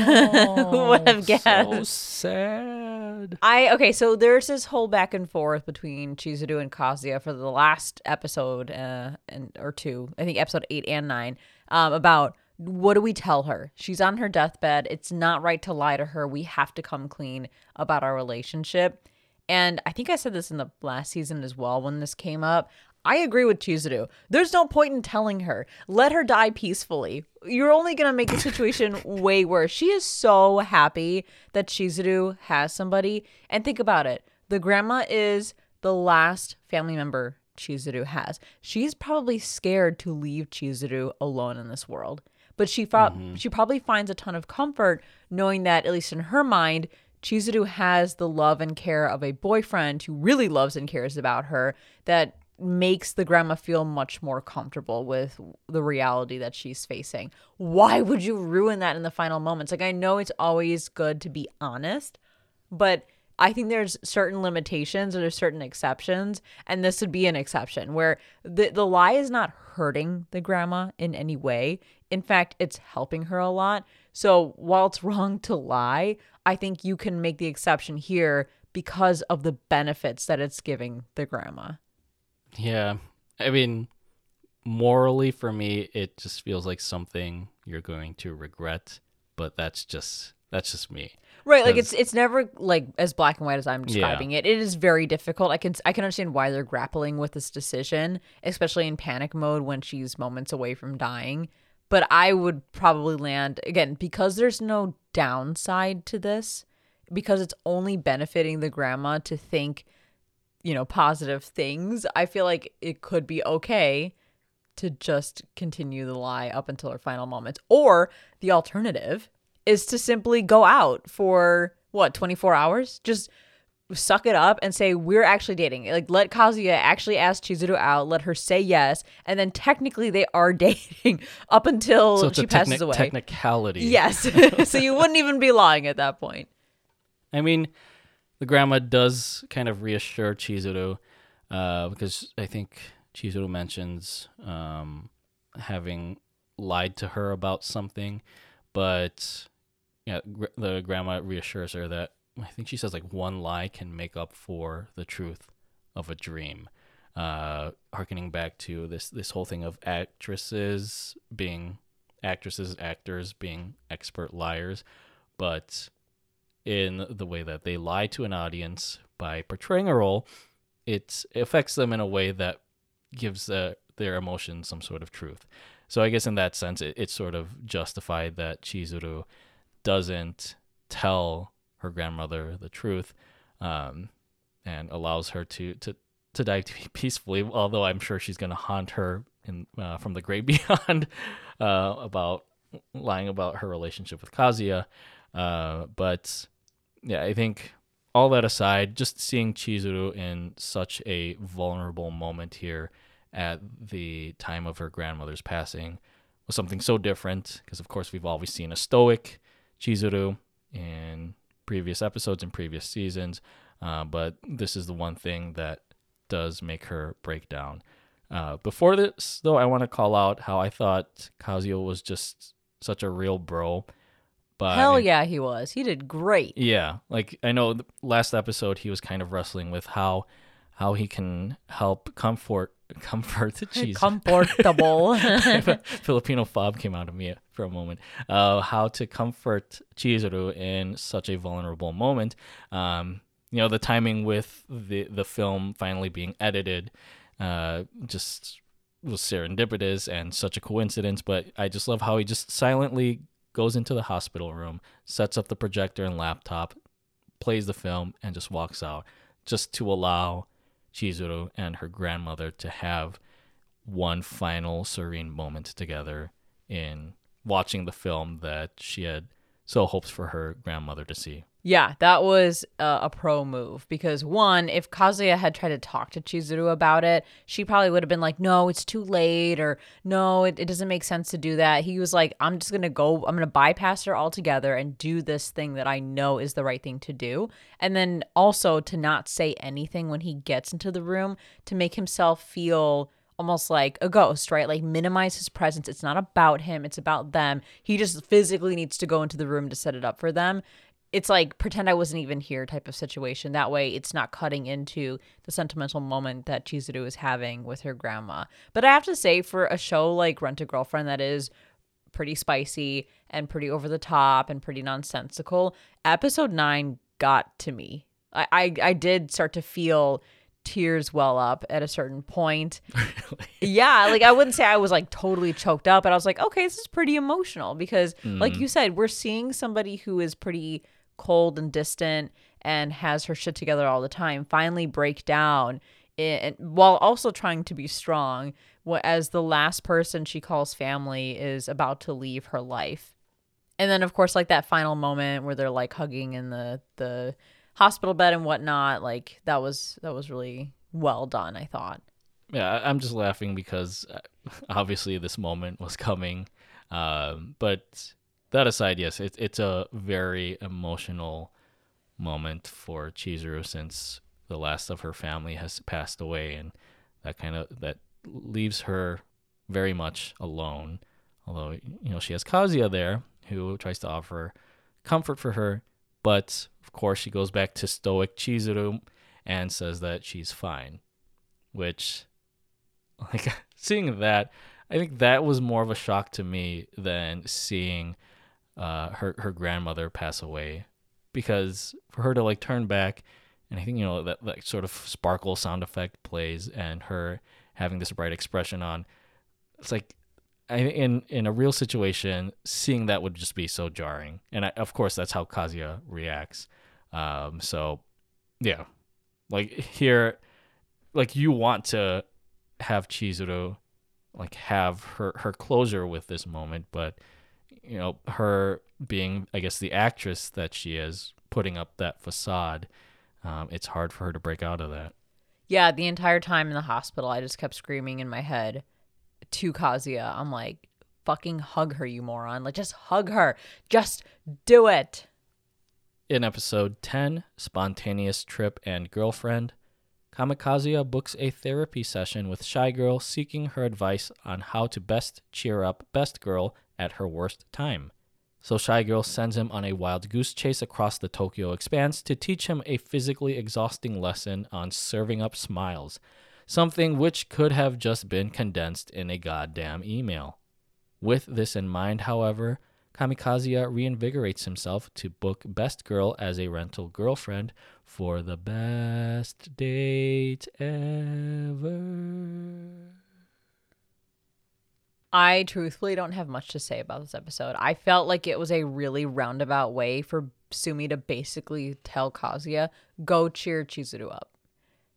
Who would have guessed? So sad. I okay, so there's this whole back and forth between Chizuru and Kazuya for the last episode, uh, and or two, I think episode eight and nine, um, about what do we tell her? She's on her deathbed. It's not right to lie to her. We have to come clean about our relationship. And I think I said this in the last season as well when this came up. I agree with Chizuru. There's no point in telling her. Let her die peacefully. You're only going to make the situation way worse. She is so happy that Chizuru has somebody. And think about it. The grandma is the last family member Chizuru has. She's probably scared to leave Chizuru alone in this world. But she thought mm-hmm. she probably finds a ton of comfort knowing that at least in her mind, Chizuru has the love and care of a boyfriend who really loves and cares about her that makes the grandma feel much more comfortable with the reality that she's facing. Why would you ruin that in the final moments? Like I know it's always good to be honest, but I think there's certain limitations or there's certain exceptions, and this would be an exception where the the lie is not hurting the grandma in any way. In fact, it's helping her a lot. So while it's wrong to lie, I think you can make the exception here because of the benefits that it's giving the grandma. Yeah. I mean, morally for me, it just feels like something you're going to regret, but that's just that's just me. Right, like it's it's never like as black and white as I'm describing it. It is very difficult. I can I can understand why they're grappling with this decision, especially in panic mode when she's moments away from dying. But I would probably land again because there's no downside to this, because it's only benefiting the grandma to think, you know, positive things. I feel like it could be okay to just continue the lie up until her final moments. Or the alternative is to simply go out for what, 24 hours? Just suck it up and say, We're actually dating. Like, let Kazuya actually ask Chizuru out, let her say yes, and then technically they are dating up until So she passes techni- away. technicality. yes. so you wouldn't even be lying at that point. I mean, the grandma does kind of reassure Chizuru uh, because I think Chizuru mentions um, having lied to her about something, but yeah, gr- the grandma reassures her that I think she says like one lie can make up for the truth of a dream. Uh, harkening back to this this whole thing of actresses being actresses actors being expert liars, but in the way that they lie to an audience by portraying a role, it affects them in a way that gives uh, their emotions some sort of truth. So I guess in that sense, it, it's sort of justified that Chizuru doesn't tell her grandmother the truth, um, and allows her to to to die peacefully. Although I'm sure she's going to haunt her in uh, from the great beyond uh, about lying about her relationship with Kazuya. Uh, but yeah, I think all that aside, just seeing Chizuru in such a vulnerable moment here at the time of her grandmother's passing was something so different because, of course, we've always seen a stoic Chizuru in previous episodes and previous seasons. Uh, but this is the one thing that does make her break down. Uh, before this, though, I want to call out how I thought Kazuo was just such a real bro. But hell yeah, he was. He did great. Yeah, like I know last episode he was kind of wrestling with how how he can help comfort comfort cheese comfortable Filipino fob came out of me for a moment. Uh, how to comfort Chizuru in such a vulnerable moment. Um, you know the timing with the the film finally being edited, uh, just was serendipitous and such a coincidence. But I just love how he just silently goes into the hospital room, sets up the projector and laptop, plays the film, and just walks out, just to allow Chizuru and her grandmother to have one final serene moment together in watching the film that she had so hopes for her grandmother to see. Yeah, that was a, a, pro move because one, if Kazuya had tried to talk to Chizuru about it, she probably would have been like, "No, it's too late," or "No, it, it doesn't make sense to do that." He was like, "I'm just gonna go. I'm gonna bypass her altogether and do this thing that I know is the right thing to do." And then also to not say anything when he gets into the room to make himself feel almost like a ghost, right? Like minimize his presence. It's not about him, it's about them. He just physically needs to go into the room to set it up for them it's like pretend I wasn't even here type of situation. That way it's not cutting into the sentimental moment that Chizuru is having with her grandma. But I have to say, for a show like Rent a Girlfriend that is pretty spicy and pretty over the top and pretty nonsensical, episode nine got to me. I, I, I did start to feel tears well up at a certain point. Really? Yeah, like I wouldn't say I was like totally choked up, but I was like, okay, this is pretty emotional because, mm. like you said, we're seeing somebody who is pretty cold and distant and has her shit together all the time finally break down in, while also trying to be strong as the last person she calls family is about to leave her life. And then of course like that final moment where they're like hugging in the the hospital bed and whatnot like that was that was really well done i thought. Yeah i'm just laughing because uh, obviously this moment was coming um, but that aside, yes, it, it's a very emotional moment for Chizuru since the last of her family has passed away, and that kind of that leaves her very much alone. Although you know she has Kazuya there, who tries to offer comfort for her, but of course she goes back to stoic Chizuru and says that she's fine, which like seeing that, I think that was more of a shock to me than seeing uh, her her grandmother pass away, because for her to like turn back, and I think you know that that sort of sparkle sound effect plays, and her having this bright expression on, it's like. I, in in a real situation, seeing that would just be so jarring, and I, of course that's how Kazuya reacts. Um, so, yeah, like here, like you want to have Chizuru like have her her closure with this moment, but you know, her being, I guess, the actress that she is, putting up that facade, um, it's hard for her to break out of that. Yeah, the entire time in the hospital, I just kept screaming in my head to Kazuya. I'm like, fucking hug her, you moron. Like, just hug her. Just do it. In episode 10, Spontaneous Trip and Girlfriend, Kamikazuya books a therapy session with Shy Girl seeking her advice on how to best cheer up Best Girl at her worst time. So Shy Girl sends him on a wild goose chase across the Tokyo expanse to teach him a physically exhausting lesson on serving up smiles, something which could have just been condensed in a goddamn email. With this in mind, however, Kamikaze reinvigorates himself to book Best Girl as a rental girlfriend for the best date ever. I truthfully don't have much to say about this episode. I felt like it was a really roundabout way for Sumi to basically tell Kazuya, go cheer Chizuru up.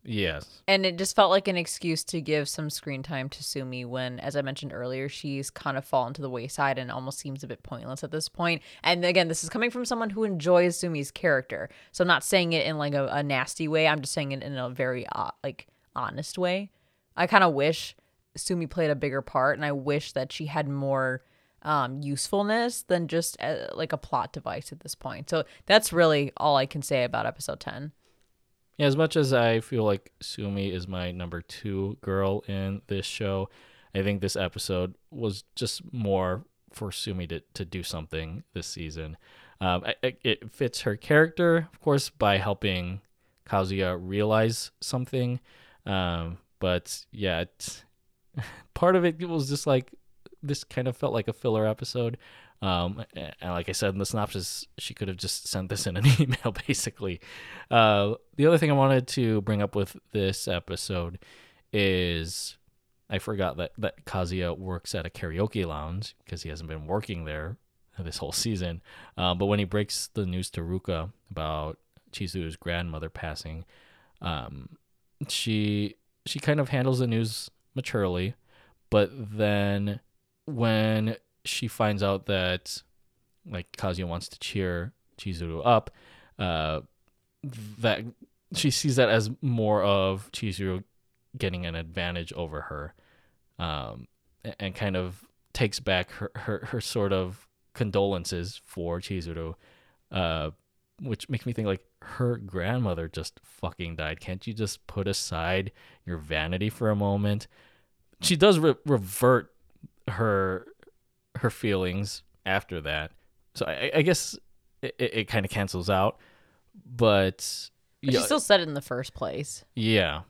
Yes. And it just felt like an excuse to give some screen time to Sumi when, as I mentioned earlier, she's kind of fallen to the wayside and almost seems a bit pointless at this point. And again, this is coming from someone who enjoys Sumi's character. So I'm not saying it in like a, a nasty way. I'm just saying it in a very uh, like honest way. I kind of wish Sumi played a bigger part, and I wish that she had more um, usefulness than just uh like a plot device at this point. So that's really all I can say about episode 10. Yeah, as much as I feel like Sumi is my number two girl in this show, I think this episode was just more for Sumi to, to do something this season. Um, I, I- it fits her character, of course, by helping Kazuya realize something. Um, but yeah, it, part of it was just like this kind of felt like a filler episode. Um, and like I said in the synopsis, she could have just sent this in an email, basically. Uh, the other thing I wanted to bring up with this episode is I forgot that that Kazuya works at a karaoke lounge because he hasn't been working there this whole season. Uh, but when he breaks the news to Ruka about Chizuru's grandmother passing, um, she she kind of handles the news maturely, but then when she finds out that like Kazuya wants to cheer Chizuru up, uh, that she sees that as more of Chizuru getting an advantage over her, um, and kind of takes back her, her, her sort of condolences for Chizuru, uh, which makes me think like her grandmother just fucking died. Can't you just put aside your vanity for a moment? She does re- revert her her feelings after that, so I, I guess it, it, kind of cancels out. But But yeah, she still said it in the first place. yeah.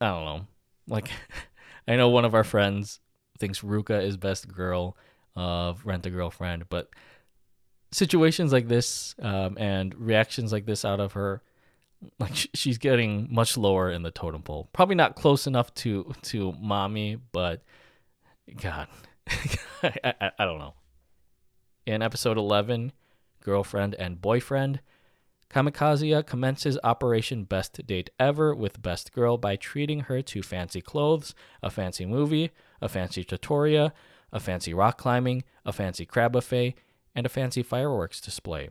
I don't know. Like, I know one of our friends thinks Ruka is best girl of Rent a Girlfriend, but situations like this um, and reactions like this out of her, like sh- she's getting much lower in the totem pole. Probably not close enough to to mommy, but God, I, I, I don't know. In episode eleven, girlfriend and boyfriend. Kamikaze commences Operation Best Date Ever with Best Girl by treating her to fancy clothes, a fancy movie, a fancy tutorial, a fancy rock climbing, a fancy crab buffet, and a fancy fireworks display.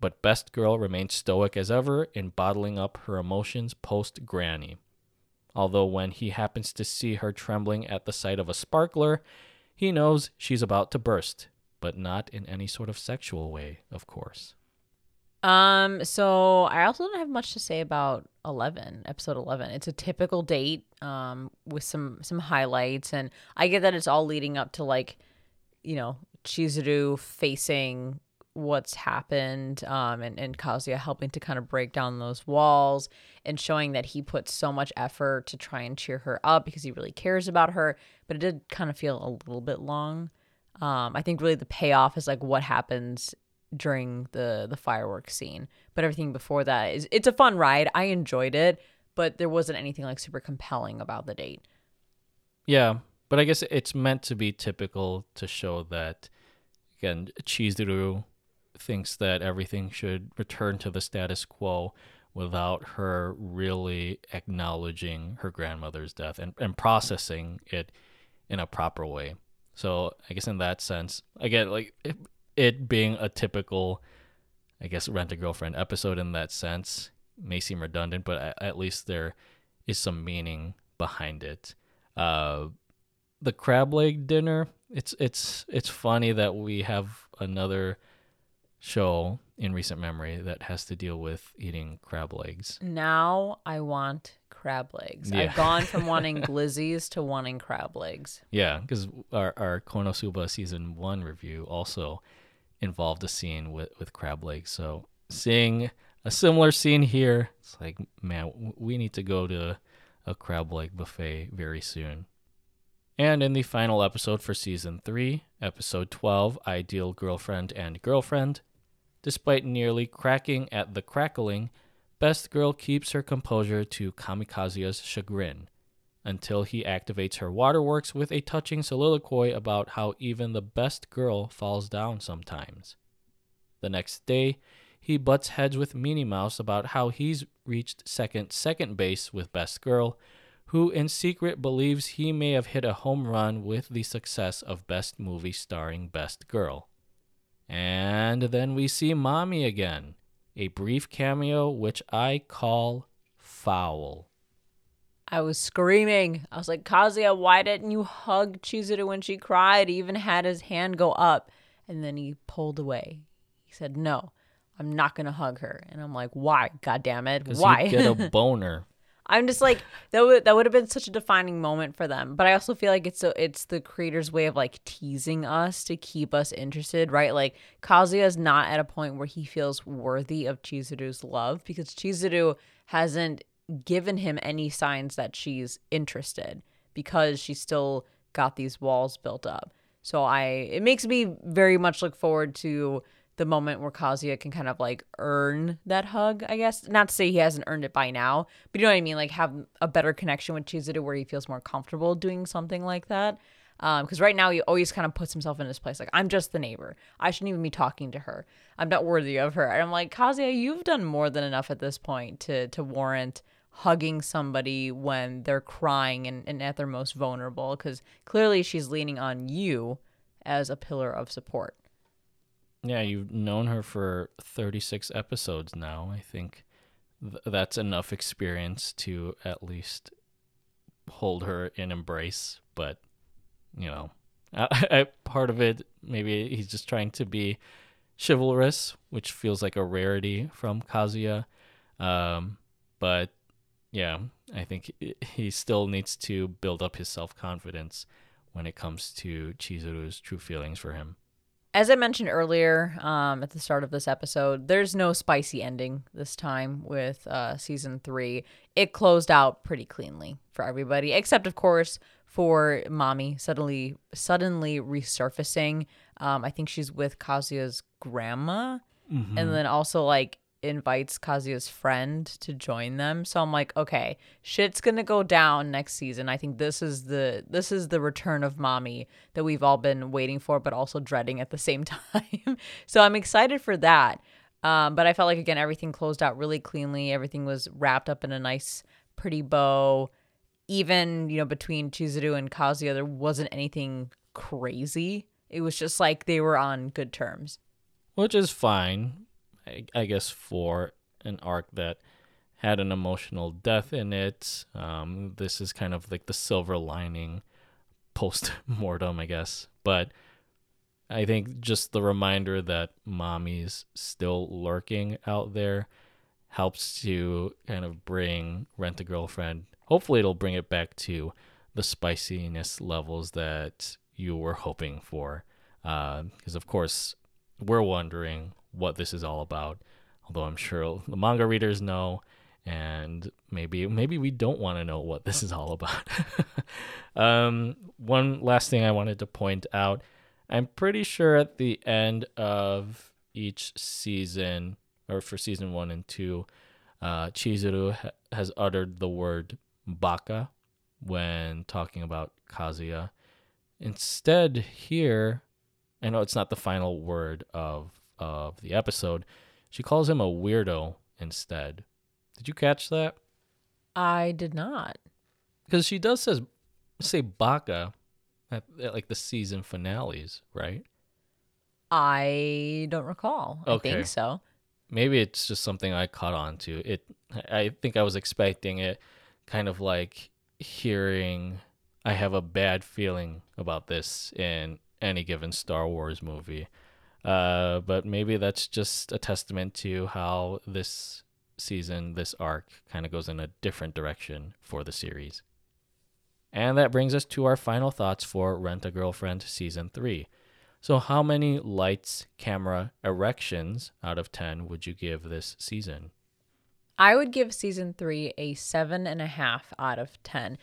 But Best Girl remains stoic as ever in bottling up her emotions post Granny. Although when he happens to see her trembling at the sight of a sparkler, he knows she's about to burst, but not in any sort of sexual way, of course. Um, so I also don't have much to say about 11, episode 11. It's a typical date um with some some highlights and I get that it's all leading up to like you know, Chizuru facing what's happened um and and Kazuya helping to kind of break down those walls and showing that he put so much effort to try and cheer her up because he really cares about her, but it did kind of feel a little bit long. Um I think really the payoff is like what happens during the the fireworks scene but everything before that is it's a fun ride. I enjoyed it but there wasn't anything like super compelling about the date. Yeah, but I guess it's meant to be typical to show that again Chizuru thinks that everything should return to the status quo without her really acknowledging her grandmother's death and, and processing it in a proper way. So I guess in that sense, again, like it, it being a typical, I guess, rent a girlfriend episode in that sense may seem redundant, but at, least there is some meaning behind it. Uh, the crab leg dinner. It's it's it's funny that we have another show in recent memory that has to deal with eating crab legs. now i want crab legs Yeah. i've gone from wanting glizzies to wanting crab legs Yeah, because our our Konosuba season one review also involved a scene with with crab legs. So seeing a similar scene here, it's like man, we need to go to a crab leg buffet very soon. And in the final episode for season 3, episode 12, Ideal Girlfriend and Girlfriend, despite nearly cracking at the crackling, Best Girl keeps her composure to Kamikaze's chagrin until he activates her waterworks with a touching soliloquy about how even the best girl falls down sometimes. The next day, he butts heads with Minnie Mouse about how he's reached second second base with Best Girl, who in secret believes he may have hit a home run with the success of Best Movie starring Best Girl. And then we see Mommy again, a brief cameo which I call foul. I was screaming. I was like, Kazuya, why didn't you hug Chizuru when she cried? He even had his hand go up and then he pulled away. He said, No, I'm not gonna hug her. And I'm like, Why? God damn it. Why? Get a boner. I'm just like that would that would have been such a defining moment for them. But I also feel like it's so it's the creator's way of like teasing us to keep us interested, right? Like Kazuya is not at a point where he feels worthy of Chizuru's love because Chizuru hasn't given him any signs that she's interested because she's still got these walls built up. So I it makes me very much look forward to the moment where Kazuya can kind of like earn that hug, I guess. Not to say he hasn't earned it by now, but you know what I mean? Like have a better connection with Chizuru where he feels more comfortable doing something like that. Because um, right now he always kind of puts himself in this place like, I'm just the neighbor. I shouldn't even be talking to her. I'm not worthy of her. And I'm like, Kazuya, you've done more than enough at this point to to warrant hugging somebody when they're crying and, and at their most vulnerable. Because clearly she's leaning on you as a pillar of support. Yeah, you've known her for 36 episodes now. I think th- that's enough experience to at least hold her in embrace. But, you know, I, I, part of it, maybe he's just trying to be chivalrous, which feels like a rarity from Kazuya. Um, but yeah, I think he still needs to build up his self confidence when it comes to Chizuru's true feelings for him as I mentioned earlier um, at the start of this episode, there's no spicy ending this time with uh, season three. It closed out pretty cleanly for everybody, except of course for mommy suddenly suddenly resurfacing. Um, I think she's with Kazuya's grandma, mm-hmm. and then also like invites Kazuya's friend to join them. So I'm like, okay, shit's gonna go down next season. I think this is the this is the return of mommy that we've all been waiting for, but also dreading at the same time. so I'm excited for that. Um, but I felt like again everything closed out really cleanly. Everything was wrapped up in a nice, pretty bow. Even you know between Chizuru and Kazuya, there wasn't anything crazy. It was just like they were on good terms, which is fine I, I guess for an arc that had an emotional death in it. Um, this is kind of like the silver lining post mortem, I guess. But I think just the reminder that mommy's still lurking out there helps to kind of bring Rent a Girlfriend. Hopefully, it'll bring it back to the spiciness levels that you were hoping for. Because, uh, of course, we're wondering what this is all about. Although I'm sure the manga readers know, and maybe maybe we don't want to know what this is all about. um, one last thing I wanted to point out: I'm pretty sure at the end of each season, or for season one and two, uh, Chizuru ha- has uttered the word "baka" when talking about Kazuya. Instead, here, I know it's not the final word of of the episode, she calls him a weirdo instead. Did you catch that? I did not. Because she does says say baka at, at, like the season finales, right? I don't recall. Okay. I think so. Maybe it's just something I caught on to. It I think I was expecting it kind of like hearing I have a bad feeling about this in any given Star Wars movie. Uh, but maybe that's just a testament to how this season, this arc, kind of goes in a different direction for the series. And that brings us to our final thoughts for Rent a Girlfriend Season 3. So, how many lights, camera, erections out of 10 would you give this season? I would give season three a seven and a half out of 10.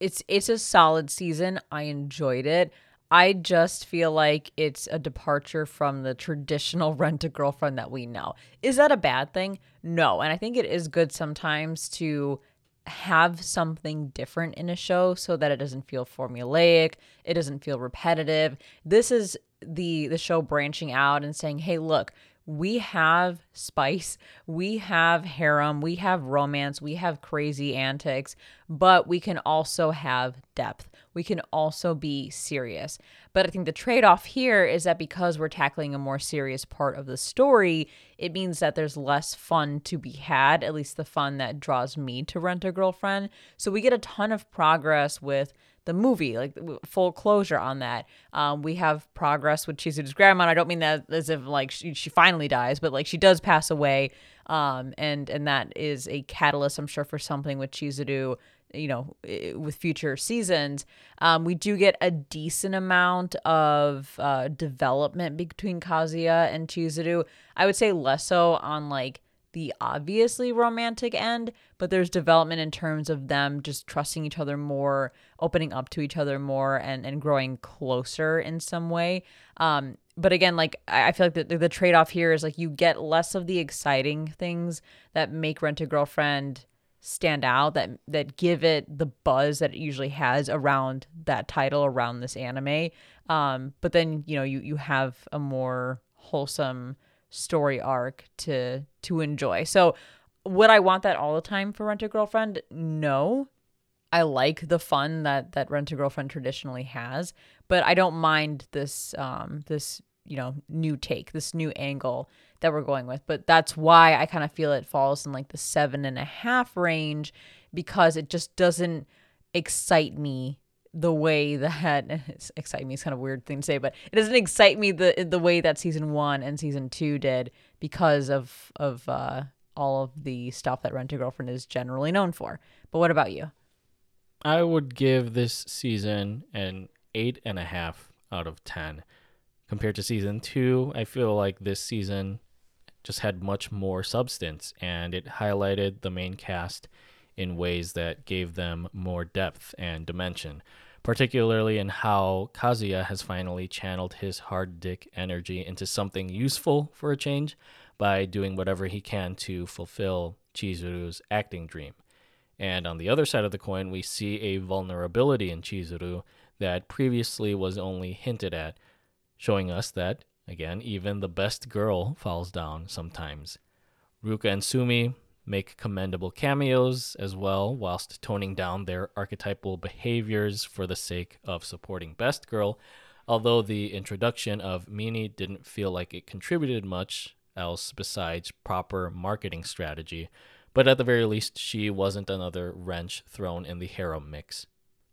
it's it's a solid season. I enjoyed it. I just feel like it's a departure from the traditional rent a girlfriend that we know. Is that a bad thing? No. And I think it is good sometimes to have something different in a show so that it doesn't feel formulaic, it doesn't feel repetitive. This is the the show branching out and saying, "Hey, look, we have spice, we have harem, we have romance, we have crazy antics, but we can also have depth. We can also be serious. But I think the trade off here is that because we're tackling a more serious part of the story, it means that there's less fun to be had, at least the fun that draws me to Rent a Girlfriend. So we get a ton of progress with the movie, like full closure on that. Um, we have progress with Chizuru's grandma. I don't mean that as if like she, she finally dies, but like she does pass away. Um, and and that is a catalyst, I'm sure, for something with Chizuru. You know, with future seasons, um, we do get a decent amount of uh, development between Kazuya and Chizuru. I would say less so on like the obviously romantic end, but there's development in terms of them just trusting each other more, opening up to each other more, and and growing closer in some way. Um, but again, like I feel like the, the trade off here is like you get less of the exciting things that make Rent a Girlfriend stand out that that give it the buzz that it usually has around that title around this anime um but then you know you you have a more wholesome story arc to to enjoy. So would I want that all the time for Rent a Girlfriend? No. I like the fun that that Rent a Girlfriend traditionally has, but I don't mind this um this you know new take, this new angle that we're going with. But that's why I kind of feel it falls in like the seven and a half range because it just doesn't excite me the way that excite me is kind of weird thing to say, but it doesn't excite me the the way that season one and season two did because of of uh, all of the stuff that Rent a Girlfriend is generally known for. But what about you? I would give this season an eight and a half out of ten. Compared to season two, I feel like this season just had much more substance and it highlighted the main cast in ways that gave them more depth and dimension, particularly in how Kazuya has finally channeled his hard dick energy into something useful for a change by doing whatever he can to fulfill Chizuru's acting dream. And on the other side of the coin, we see a vulnerability in Chizuru that previously was only hinted at, showing us that, again, even the best girl falls down sometimes. Ruka and Sumi make commendable cameos as well, whilst toning down their archetypal behaviors for the sake of supporting Best Girl. Although the introduction of Mini didn't feel like it contributed much else besides proper marketing strategy, but at the very least, she wasn't another wrench thrown in the harem mix.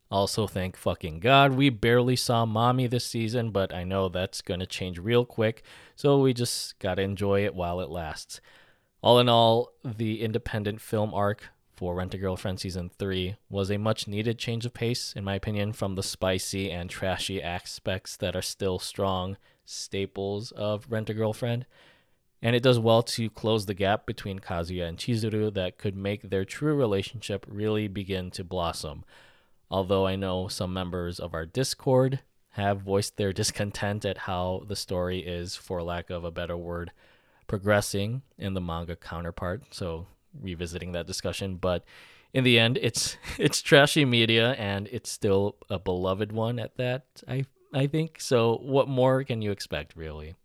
Also, thank fucking God, we barely saw Mommy this season, but I know that's gonna change real quick, so we just gotta enjoy it while it lasts. All in all, the independent film arc for Rent a Girlfriend season 3 was a much needed change of pace, in my opinion, from the spicy and trashy aspects that are still strong staples of Rent a Girlfriend. And it does well to close the gap between Kazuya and Chizuru that could make their true relationship really begin to blossom. Although I know some members of our Discord have voiced their discontent at how the story is, for lack of a better word, progressing in the manga counterpart. So revisiting that discussion, but in the end, it's it's trashy media and it's still a beloved one at that. I I think so. What more can you expect, really?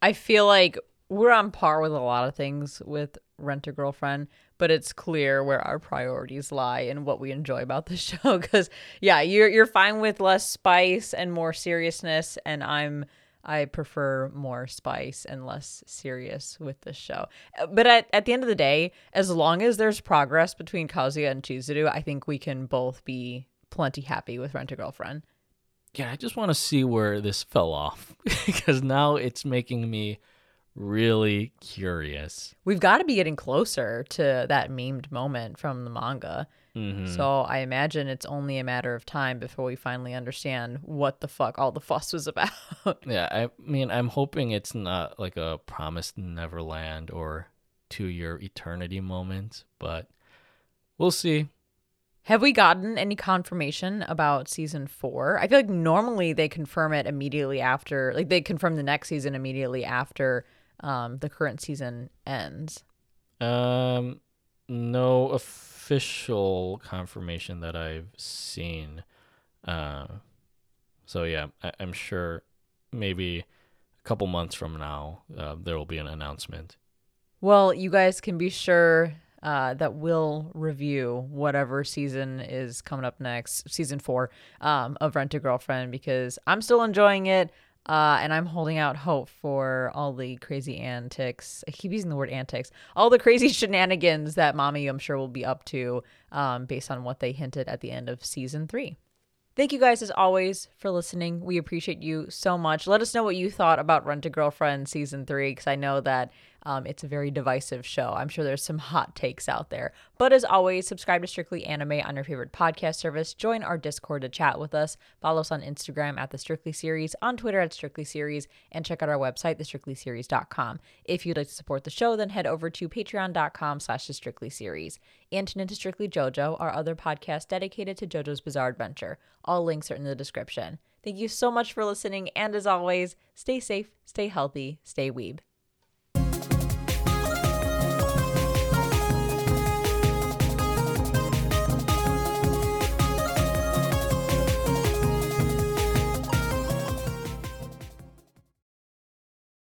I feel like we're on par with a lot of things with Rent a Girlfriend, but it's clear where our priorities lie and what we enjoy about the show. Because yeah, you're you're fine with less spice and more seriousness, and I'm I prefer more spice and less serious with this show. Uh, but at, at the end of the day, as long as there's progress between Kazuya and Chizuru, I think we can both be plenty happy with Rent a Girlfriend. Yeah, I just want to see where this fell off because now it's making me really curious. We've got to be getting closer to that memed moment from the manga. Mm-hmm. So I imagine it's only a matter of time before we finally understand what the fuck all the fuss was about. yeah, I mean, I'm hoping it's not like a promised Neverland or to your eternity moment, but we'll see. Have we gotten any confirmation about season four? I feel like normally they confirm it immediately after, like they confirm the next season immediately after um, the current season ends. Um, no official confirmation that I've seen. Uh, so yeah, I- I'm sure maybe a couple months from now uh, there will be an announcement. Well, you guys can be sure uh, that we'll review whatever season is coming up next, season four um, of Rent a Girlfriend, because I'm still enjoying it. Uh, and I'm holding out hope for all the crazy antics. I keep using the word antics. All the crazy shenanigans that Mommy, I'm sure, will be up to um, based on what they hinted at the end of season three. Thank you guys, as always, for listening. We appreciate you so much. Let us know what you thought about Rent a Girlfriend season three, because I know that um, it's a very divisive show. I'm sure there's some hot takes out there. But as always, subscribe to Strictly Anime on your favorite podcast service. Join our Discord to chat with us. Follow us on Instagram at The Strictly Series, on Twitter at Strictly Series, and check out our website, thestrictlyseries.com. If you'd like to support the show, then head over to patreon.com slash The Strictly Series. And tune into Strictly JoJo, our other podcast dedicated to JoJo's Bizarre Adventure. All links are in the description. Thank you so much for listening, and as always, stay safe, stay healthy, stay weeb.